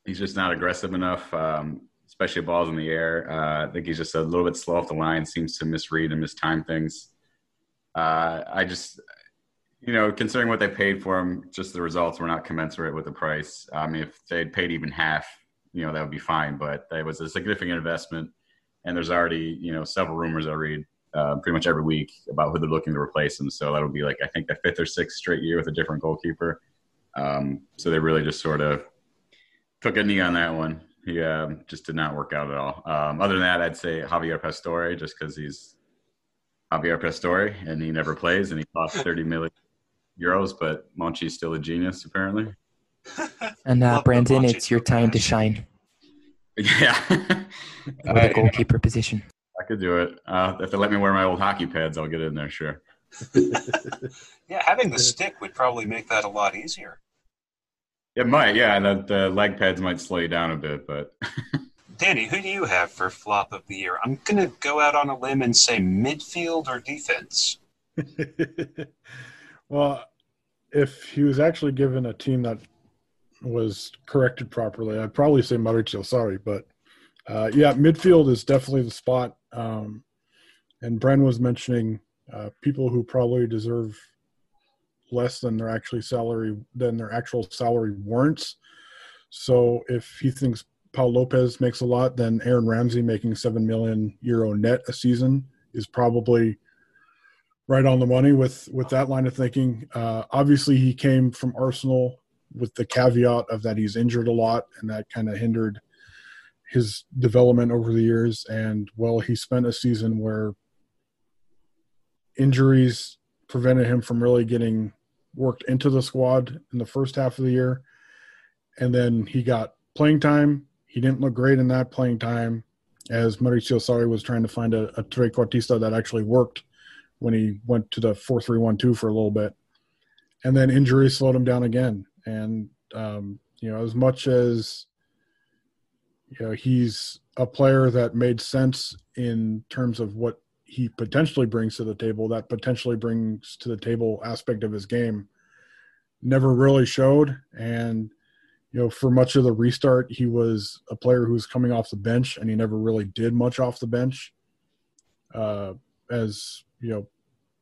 he's just not aggressive enough, um, especially balls in the air. Uh, I think he's just a little bit slow off the line, seems to misread and mistime things. Uh, I just, you know, considering what they paid for him, just the results were not commensurate with the price. I mean, if they'd paid even half, you know, that would be fine, but it was a significant investment. And there's already, you know, several rumors I read uh, pretty much every week about who they're looking to replace him. So that'll be like, I think, the fifth or sixth straight year with a different goalkeeper. Um, so they really just sort of took a knee on that one. He um, just did not work out at all. Um, other than that, I'd say Javier Pastore, just because he's Javier Pastore and he never plays and he costs 30 million euros, but Monchi's still a genius, apparently. And uh, Brandon, it's your time to shine. Yeah. for the goalkeeper position. I could do it. Uh, if they let me wear my old hockey pads, I'll get in there, sure. yeah, having the stick would probably make that a lot easier. It might, yeah. The, the leg pads might slow you down a bit, but. Danny, who do you have for flop of the year? I'm going to go out on a limb and say midfield or defense. well, if he was actually given a team that was corrected properly, I'd probably say Maurizio Sarri. But uh, yeah, midfield is definitely the spot. Um, and Bren was mentioning uh, people who probably deserve less than their actually salary than their actual salary warrants. So if he thinks Paul Lopez makes a lot, then Aaron Ramsey making seven million euro net a season is probably right on the money with with that line of thinking. Uh, obviously, he came from Arsenal with the caveat of that he's injured a lot, and that kind of hindered his development over the years, and well, he spent a season where injuries prevented him from really getting worked into the squad in the first half of the year, and then he got playing time. He didn't look great in that playing time, as Maurizio Sarri was trying to find a, a trequartista that actually worked when he went to the four three one two for a little bit, and then injury slowed him down again. And um, you know, as much as you know, he's a player that made sense in terms of what he potentially brings to the table. That potentially brings to the table aspect of his game never really showed, and you know, for much of the restart, he was a player who was coming off the bench, and he never really did much off the bench. Uh, as you know,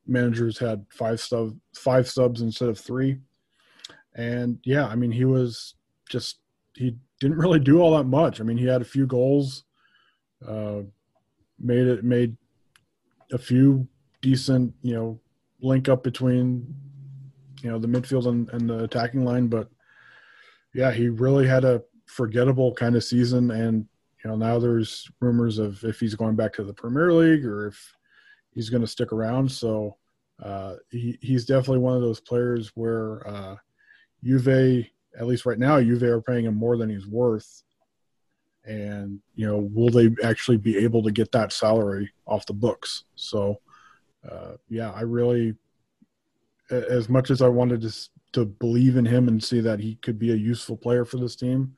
managers had five sub five subs instead of three, and yeah, I mean, he was just he didn't really do all that much. I mean, he had a few goals, uh, made it made a few decent, you know, link up between you know the midfield and, and the attacking line, but yeah, he really had a forgettable kind of season. And, you know, now there's rumors of if he's going back to the Premier League or if he's going to stick around. So uh, he, he's definitely one of those players where uh, Juve, at least right now, Juve are paying him more than he's worth. And, you know, will they actually be able to get that salary off the books? So, uh, yeah, I really, as much as I wanted to to believe in him and see that he could be a useful player for this team.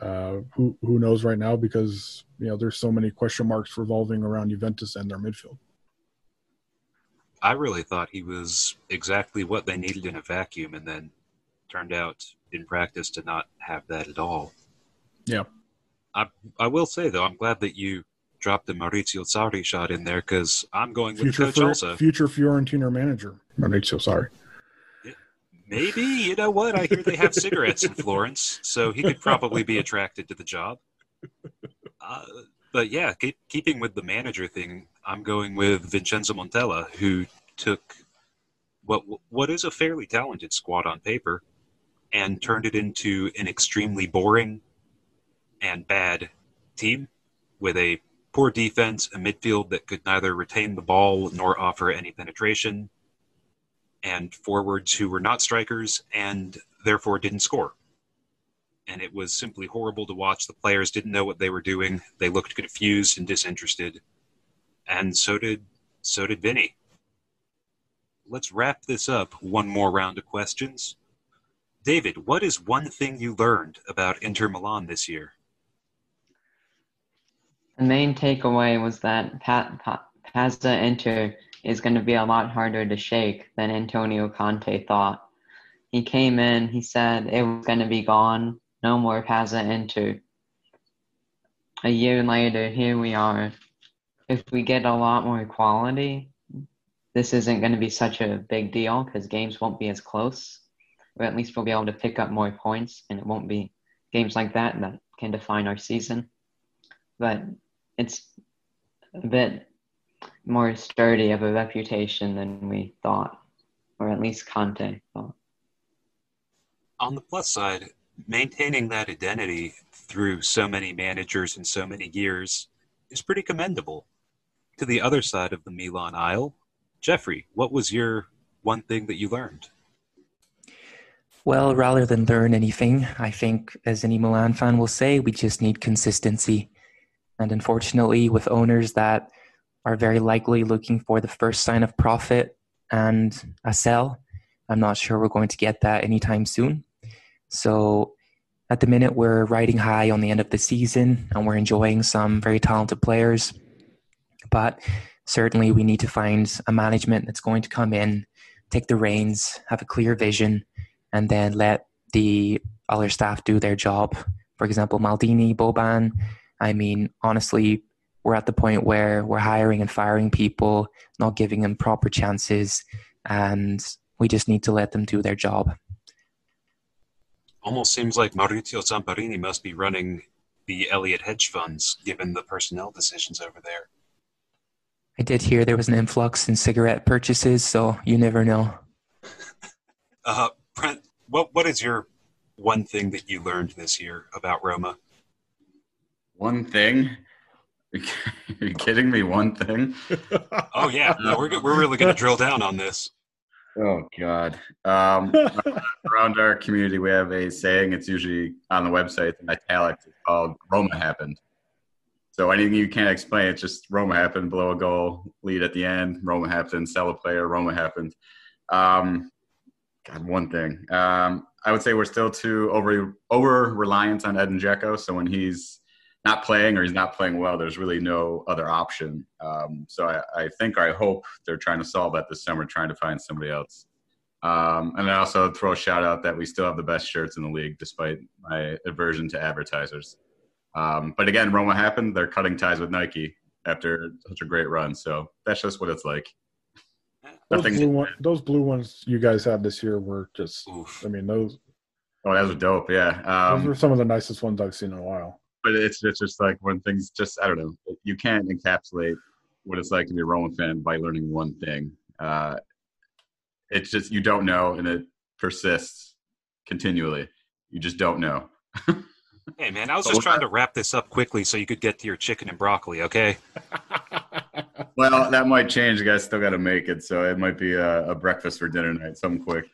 Uh, who who knows right now because you know there's so many question marks revolving around Juventus and their midfield. I really thought he was exactly what they needed in a vacuum, and then turned out in practice to not have that at all. Yeah, I I will say though I'm glad that you dropped the Maurizio Sarri shot in there because I'm going with future Coach for, also. future Fiorentina manager Maurizio Sarri. Maybe you know what? I hear they have cigarettes in Florence, so he could probably be attracted to the job. Uh, but yeah, keep, keeping with the manager thing, I'm going with Vincenzo Montella, who took what what is a fairly talented squad on paper and turned it into an extremely boring and bad team with a poor defense, a midfield that could neither retain the ball nor offer any penetration, and forwards who were not strikers and therefore didn't score. And it was simply horrible to watch. The players didn't know what they were doing. They looked confused and disinterested. And so did so did Vinny. Let's wrap this up one more round of questions. David, what is one thing you learned about Inter Milan this year? The main takeaway was that pa- pa- Pazza Inter is going to be a lot harder to shake than Antonio Conte thought. He came in, he said it was going to be gone, no more Pazza Inter. A year later, here we are. If we get a lot more quality, this isn't going to be such a big deal because games won't be as close. Or at least we'll be able to pick up more points, and it won't be games like that that can define our season. But it's a bit more sturdy of a reputation than we thought, or at least Conte thought. On the plus side, maintaining that identity through so many managers and so many years is pretty commendable. To the other side of the Milan aisle, Jeffrey, what was your one thing that you learned? Well, rather than learn anything, I think, as any Milan fan will say, we just need consistency. And unfortunately, with owners that are very likely looking for the first sign of profit and a sell. I'm not sure we're going to get that anytime soon. So at the minute, we're riding high on the end of the season and we're enjoying some very talented players. But certainly, we need to find a management that's going to come in, take the reins, have a clear vision, and then let the other staff do their job. For example, Maldini, Boban. I mean, honestly, we're at the point where we're hiring and firing people, not giving them proper chances, and we just need to let them do their job. Almost seems like Maurizio Zamparini must be running the Elliott hedge funds, given the personnel decisions over there. I did hear there was an influx in cigarette purchases, so you never know. uh, Brent, what what is your one thing that you learned this year about Roma? One thing? Are you kidding me? One thing? Oh yeah, no, we're we're really going to drill down on this. Oh God! Um, around our community, we have a saying. It's usually on the website in italics. It's called "Roma happened." So anything you can't explain, it's just Roma happened. Blow a goal, lead at the end. Roma happened. Sell a player. Roma happened. Um, God, one thing. Um, I would say we're still too over over reliant on Edin Dzeko. So when he's not playing or he's not playing well, there's really no other option. Um, so I, I, think or I hope they're trying to solve that this summer, trying to find somebody else. Um, and I also throw a shout out that we still have the best shirts in the league, despite my aversion to advertisers. Um, but again, Roma happened. They're cutting ties with Nike after such a great run. So that's just what it's like. Those blue, one, those blue ones you guys had this year were just. Oof. I mean, those. Oh, those were dope. Yeah, um, those were some of the nicest ones I've seen in a while but it's it's just like when things just I don't know. You can't encapsulate what it's like to be a Roman fan by learning one thing. Uh, it's just you don't know, and it persists continually. You just don't know. hey man, I was just trying to wrap this up quickly so you could get to your chicken and broccoli. Okay. well, that might change. You guys still got to make it, so it might be a, a breakfast for dinner night, something quick.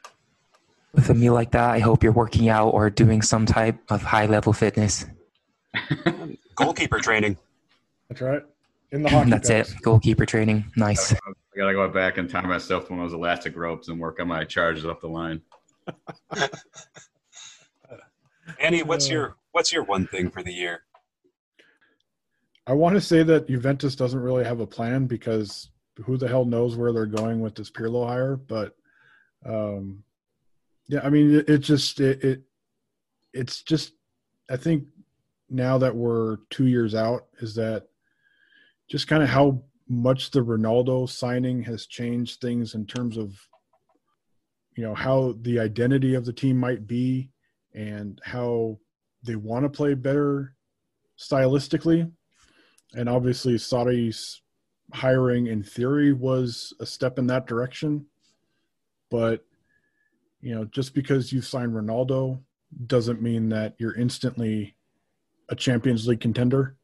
With a meal like that, I hope you're working out or doing some type of high level fitness. Goalkeeper training. That's right. In the hockey. That's it. Goalkeeper training. Nice. I gotta go back and tie myself to one of those elastic ropes and work on my charges up the line. Annie, what's your what's your one thing for the year? I want to say that Juventus doesn't really have a plan because who the hell knows where they're going with this Pirlo hire, but um, yeah, I mean it, it just it, it it's just I think now that we're two years out is that just kind of how much the Ronaldo signing has changed things in terms of you know how the identity of the team might be and how they want to play better stylistically. And obviously Sarri's hiring in theory was a step in that direction. But you know just because you sign Ronaldo doesn't mean that you're instantly a Champions League contender.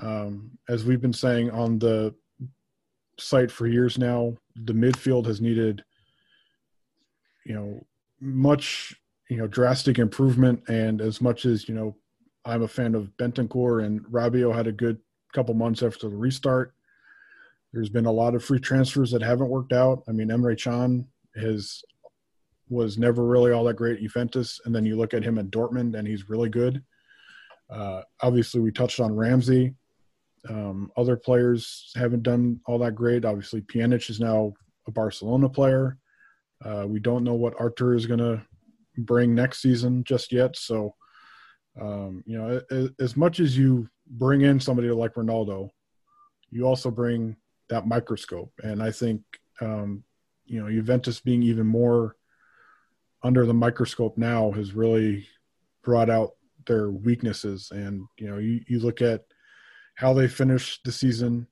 Um, as we've been saying on the site for years now, the midfield has needed, you know, much, you know, drastic improvement. And as much as, you know, I'm a fan of Bentancur and Rabiot had a good couple months after the restart. There's been a lot of free transfers that haven't worked out. I mean, Emre Can has was never really all that great at Juventus, and then you look at him at Dortmund, and he's really good. Uh, obviously, we touched on Ramsey. Um, other players haven't done all that great. Obviously, Pjanic is now a Barcelona player. Uh, we don't know what Artur is going to bring next season just yet. So, um, you know, as, as, much as you bring in somebody like Ronaldo, you also bring that microscope. And I think, um, you know, Juventus being even more under the microscope now has really brought out their weaknesses. And you know, you, you look at how they finished the season.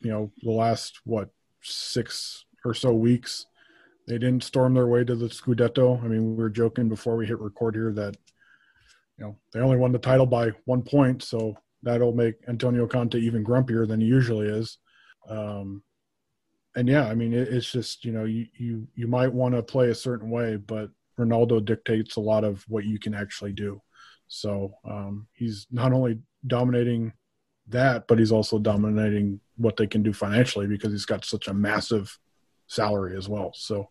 You know, the last what six or so weeks, they didn't storm their way to the Scudetto. I mean, we were joking before we hit record here that you know they only won the title by one point, so that'll make Antonio Conte even grumpier than he usually is. Um, and yeah, I mean, it, it's just you know you you you might want to play a certain way, but Ronaldo dictates a lot of what you can actually do. So um, he's not only dominating that, but he's also dominating what they can do financially because he's got such a massive salary as well. So,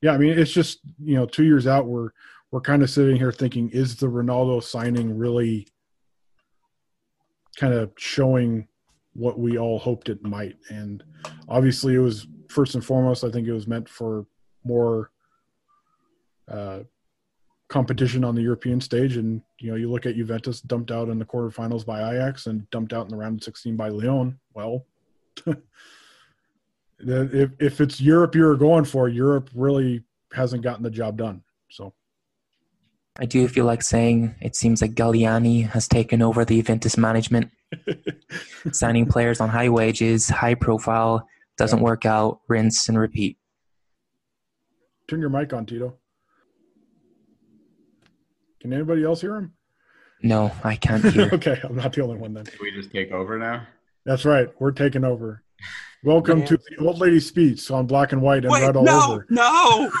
yeah, I mean, it's just you know, two years out, we're we're kind of sitting here thinking, is the Ronaldo signing really kind of showing what we all hoped it might? And obviously, it was first and foremost, I think it was meant for more uh, competition on the European stage. And you know, you look at Juventus dumped out in the quarterfinals by Ajax and dumped out in the round of 16 by Lyon. Well, if if it's Europe you're going for, Europe really hasn't gotten the job done. So. I do feel like saying it seems like Galliani has taken over the Juventus management, signing players on high wages, high profile, doesn't yeah. work out, rinse and repeat. Turn your mic on, Tito. Can anybody else hear him? No, I can't hear. okay, I'm not the only one then. Did we just take over now? That's right. We're taking over. Welcome Yeah. to the old lady speech on black and white and Wait, red all no, over. no.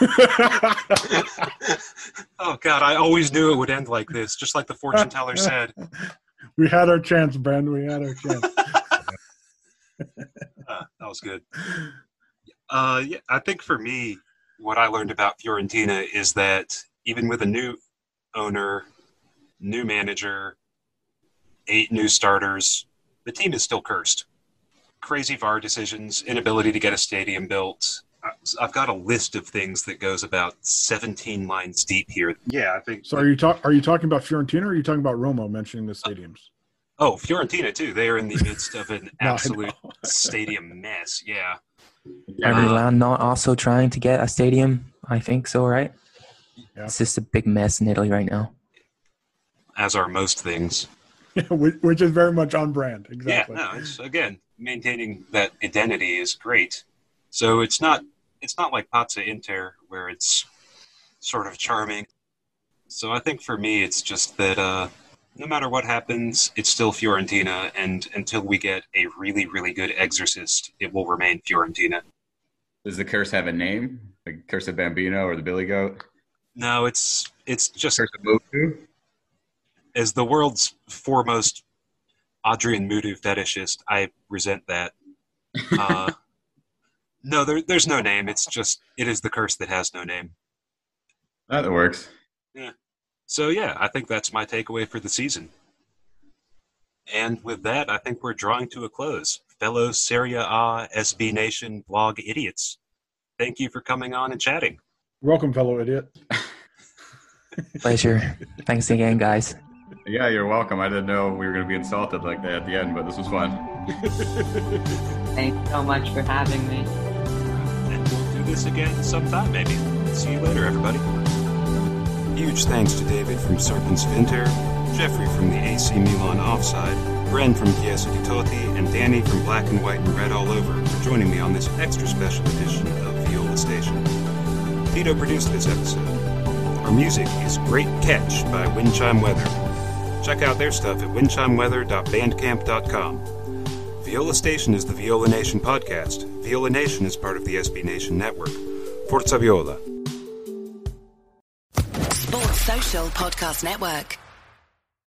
oh God, I always knew it would end like this, just like the fortune teller said. we had our chance, Brand. We had our chance. Uh, that was good. Uh, yeah, I think for me, what I learned about Fiorentina is that even with a new owner, new manager, eight new starters, the team is still cursed. Crazy VAR decisions, inability to get a stadium built. I- I've got a list of things that goes about 17 lines deep here. Yeah, I think. So are you talk? Are you talking about Fiorentina or are you talking about Roma mentioning the stadiums? oh, Fiorentina too. They are in the midst of an No, absolute stadium mess. Yeah. Are Uh, Milan not also trying to get a stadium? I think so, right? Yeah. It's just a big mess in Italy right now. As are most things. which, which is very much on brand. Exactly. Yeah, no, it's again maintaining that identity is great. So it's not it's not like Pazza Inter where it's sort of charming. So I think for me it's just that uh, no matter what happens, it's still Fiorentina, and until we get a really really good exorcist, it will remain Fiorentina. Does the curse have a name? The curse of Bambino or the Billy Goat? No, it's it's just Mutu? as the world's foremost Adrian Mutu fetishist, I resent that. Uh, no, there, there's no name. It's just it is the curse that has no name. That works. Yeah. So yeah, I think that's my takeaway for the season. And with that, I think we're drawing to a close. Fellow Serie A SB Nation blog idiots, thank you for coming on and chatting. Welcome, fellow idiot. Pleasure. Thanks again, guys. Yeah, you're welcome. I didn't know we were going to be insulted like that at the end, but this was fun. Thanks so much for having me. and we'll do this again sometime, maybe. See you later, everybody. Huge thanks to David from Serpents of Inter, Jeffrey from the AC Milan Offside, Bren from Chiesa di Totti, and Danny from Black and White and Red All Over for joining me on this extra special edition of Viola Station. Tito produced this episode. Our music is Great Catch by Windchime Weather. Check out their stuff at windchimeweather.bandcamp.com. Viola Station is the Viola Nation podcast. Viola Nation is part of the SB Nation network. Forza Viola. Sports Social Podcast Network.